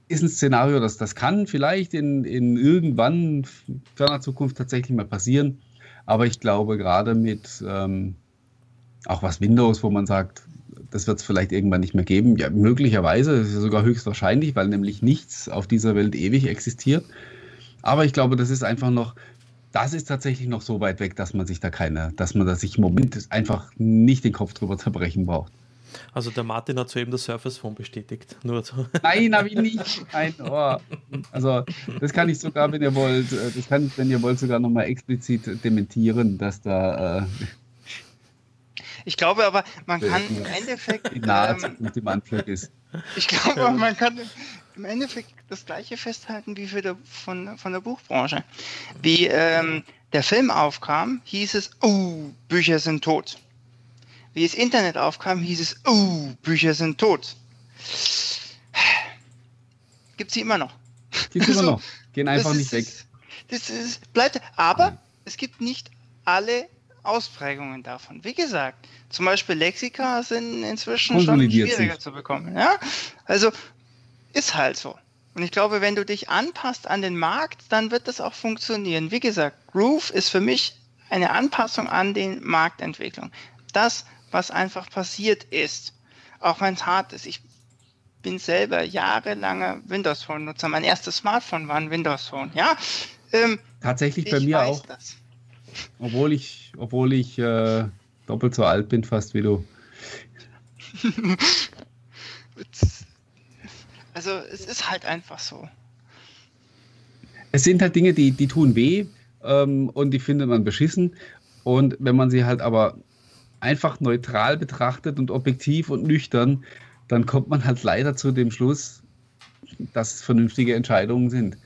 S2: ist ein Szenario, das, das kann vielleicht in, in irgendwann ferner Zukunft tatsächlich mal passieren. Aber ich glaube, gerade mit ähm, auch was Windows, wo man sagt, das wird es vielleicht irgendwann nicht mehr geben. Ja, möglicherweise, das ist sogar höchstwahrscheinlich, weil nämlich nichts auf dieser Welt ewig existiert. Aber ich glaube, das ist einfach noch, das ist tatsächlich noch so weit weg, dass man sich da keine, dass man da sich im Moment einfach nicht den Kopf drüber zerbrechen braucht.
S1: Also der Martin hat soeben das Surface Phone bestätigt. Nur so.
S2: Nein, habe ich nicht. [laughs] Nein, oh. Also das kann ich sogar, wenn ihr wollt, äh, das kann ich, wenn ihr wollt, sogar nochmal explizit dementieren, dass da äh,
S3: ich glaube aber, man kann im Endeffekt.
S2: Die ähm, mit dem Anflug ist.
S3: Ich glaube, man kann im Endeffekt das Gleiche festhalten wie für der, von, von der Buchbranche. Wie ähm, der Film aufkam, hieß es, oh, Bücher sind tot. Wie das Internet aufkam, hieß es, oh, Bücher sind tot. Gibt sie immer noch.
S2: Gibt es immer [laughs] noch. Gehen einfach nicht weg.
S3: Das ist, bleibt, aber es gibt nicht alle Ausprägungen davon. Wie gesagt, zum Beispiel Lexika sind inzwischen schon schwieriger sich. zu bekommen. Ja? Also ist halt so. Und ich glaube, wenn du dich anpasst an den Markt, dann wird das auch funktionieren. Wie gesagt, Groove ist für mich eine Anpassung an die Marktentwicklung. Das, was einfach passiert ist, auch wenn es hart ist. Ich bin selber jahrelanger Windows Phone Nutzer. Mein erstes Smartphone war ein Windows Phone. Ja,
S2: ähm, tatsächlich bei mir auch. Das. Obwohl ich, obwohl ich äh, doppelt so alt bin, fast wie du. [laughs] [laughs]
S3: also es ist halt einfach so.
S2: Es sind halt Dinge, die, die tun weh ähm, und die findet man beschissen. Und wenn man sie halt aber einfach neutral betrachtet und objektiv und nüchtern, dann kommt man halt leider zu dem Schluss, dass es vernünftige Entscheidungen sind.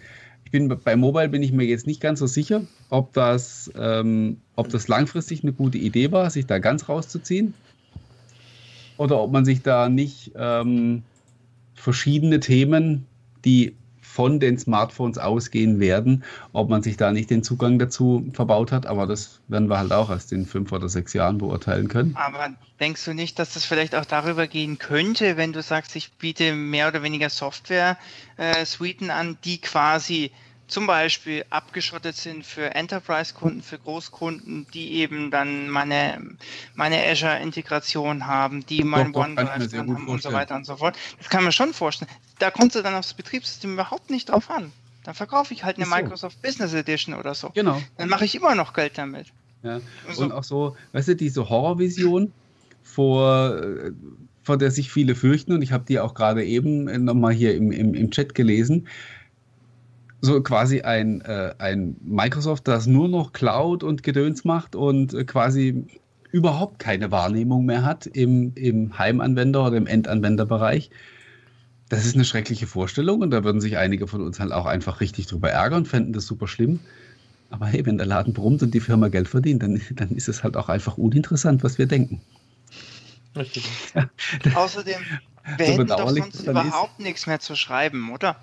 S2: Ich bin bei Mobile bin ich mir jetzt nicht ganz so sicher, ob das, ähm, ob das langfristig eine gute Idee war, sich da ganz rauszuziehen. Oder ob man sich da nicht ähm, verschiedene Themen, die von den Smartphones ausgehen werden, ob man sich da nicht den Zugang dazu verbaut hat. Aber das werden wir halt auch erst in fünf oder sechs Jahren beurteilen können.
S3: Aber denkst du nicht, dass das vielleicht auch darüber gehen könnte, wenn du sagst, ich biete mehr oder weniger Software-Suiten äh, an, die quasi zum Beispiel abgeschottet sind für Enterprise-Kunden, für Großkunden, die eben dann meine, meine Azure-Integration haben, die mein OneDrive haben und so weiter und so fort. Das kann man schon vorstellen. Da kommt es dann aufs Betriebssystem überhaupt nicht drauf an. Dann verkaufe ich halt eine so. Microsoft Business Edition oder so.
S2: Genau.
S3: Dann mache ich immer noch Geld damit.
S2: Ja. Also, und auch so, weißt du, diese Horrorvision vor, vor der sich viele fürchten, und ich habe die auch gerade eben nochmal hier im, im, im Chat gelesen, so quasi ein, äh, ein Microsoft, das nur noch Cloud und Gedöns macht und äh, quasi überhaupt keine Wahrnehmung mehr hat im, im Heimanwender oder im Endanwenderbereich. Das ist eine schreckliche Vorstellung und da würden sich einige von uns halt auch einfach richtig drüber ärgern, fänden das super schlimm. Aber hey, wenn der Laden brummt und die Firma Geld verdient, dann, dann ist es halt auch einfach uninteressant, was wir denken.
S3: Richtig. Ja. Außerdem, wir so hätten doch sonst überhaupt ist. nichts mehr zu schreiben, oder?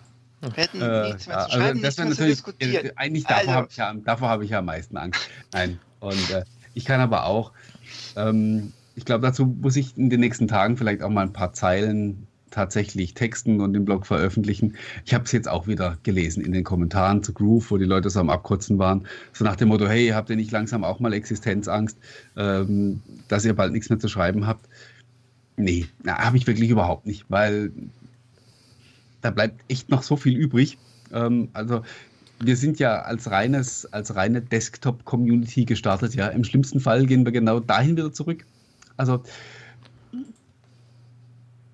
S3: Wir hätten äh, nichts mehr zu also schreiben, also nichts mehr diskutieren.
S2: Eigentlich davor habe ich, ja, hab ich ja am meisten Angst. Nein. Und äh, ich kann aber auch, ähm, ich glaube, dazu muss ich in den nächsten Tagen vielleicht auch mal ein paar Zeilen tatsächlich texten und im Blog veröffentlichen. Ich habe es jetzt auch wieder gelesen in den Kommentaren zu Groove, wo die Leute so am Abkotzen waren. So nach dem Motto, hey, habt ihr nicht langsam auch mal Existenzangst, ähm, dass ihr bald nichts mehr zu schreiben habt? Nee, habe ich wirklich überhaupt nicht, weil da bleibt echt noch so viel übrig. Ähm, also wir sind ja als reines, als reine Desktop-Community gestartet. Ja, im schlimmsten Fall gehen wir genau dahin wieder zurück. Also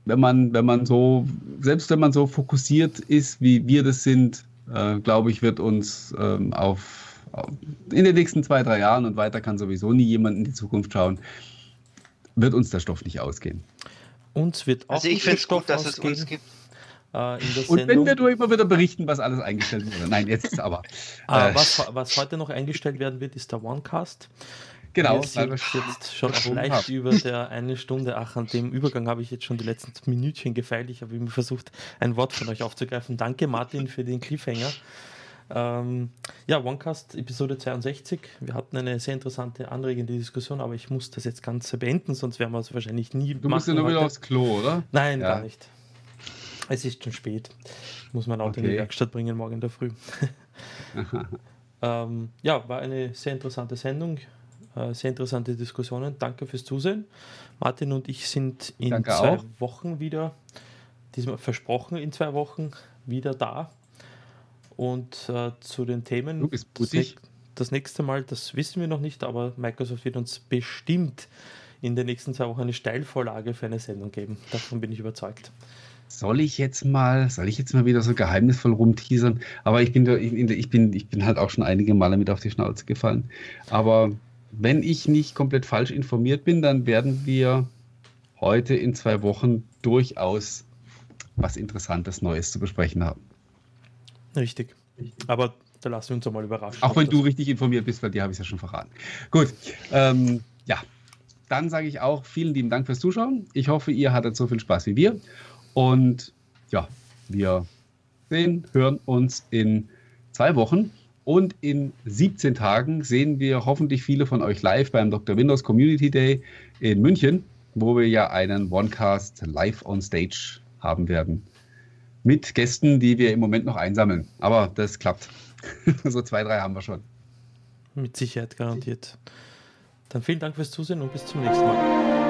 S2: wenn man, wenn man so, selbst wenn man so fokussiert ist, wie wir das sind, äh, glaube ich, wird uns ähm, auf, auf, in den nächsten zwei, drei Jahren und weiter kann sowieso nie jemand in die Zukunft schauen, wird uns der Stoff nicht ausgehen.
S1: Uns wird
S3: auch Also ich finde es gut, dass ausgehen. es uns gibt
S2: äh, in der Und wenn wir nur immer wieder berichten, was alles eingestellt wurde. Nein, jetzt aber. [laughs]
S1: Äh, was, was heute noch eingestellt werden wird, ist der OneCast.
S2: Genau,
S1: wir sind jetzt schon leicht über der eine Stunde. Ach, an dem Übergang habe ich jetzt schon die letzten Minütchen gefeilt. Ich habe immer versucht, ein Wort von euch aufzugreifen. Danke, Martin, für den Cliffhanger. Ähm, ja, OneCast Episode 62. Wir hatten eine sehr interessante, anregende Diskussion, aber ich muss das jetzt Ganze beenden, sonst werden wir es wahrscheinlich nie
S2: Du musst ja nur wieder aufs Klo, oder?
S1: Nein, ja. gar nicht. Es ist schon spät. Muss mein Auto okay. in die Werkstatt bringen morgen in der Früh. [laughs] ähm, ja, war eine sehr interessante Sendung. Äh, sehr interessante Diskussionen. Danke fürs Zusehen. Martin und ich sind in Danke zwei auch. Wochen wieder, diesmal versprochen in zwei Wochen, wieder da. Und äh, zu den Themen.
S2: Du bist
S1: das, das nächste Mal, das wissen wir noch nicht, aber Microsoft wird uns bestimmt in den nächsten zwei Wochen eine Steilvorlage für eine Sendung geben. Davon bin ich überzeugt.
S2: Soll ich jetzt mal, soll ich jetzt mal wieder so geheimnisvoll rumteasern? Aber ich bin, ich, bin, ich bin halt auch schon einige Male mit auf die Schnauze gefallen. Aber wenn ich nicht komplett falsch informiert bin, dann werden wir heute in zwei Wochen durchaus was Interessantes Neues zu besprechen haben.
S1: Richtig. Aber da lassen wir uns doch mal überraschen.
S2: Auch wenn du richtig informiert bist, weil dir habe ich es ja schon verraten. Gut, ähm, ja, dann sage ich auch vielen lieben Dank fürs Zuschauen. Ich hoffe, ihr hattet so viel Spaß wie wir. Und ja, wir sehen, hören uns in zwei Wochen. Und in 17 Tagen sehen wir hoffentlich viele von euch live beim Dr. Windows Community Day in München, wo wir ja einen OneCast live on Stage haben werden mit Gästen, die wir im Moment noch einsammeln. Aber das klappt. [laughs] so zwei, drei haben wir schon.
S1: Mit Sicherheit garantiert. Dann vielen Dank fürs Zusehen und bis zum nächsten Mal.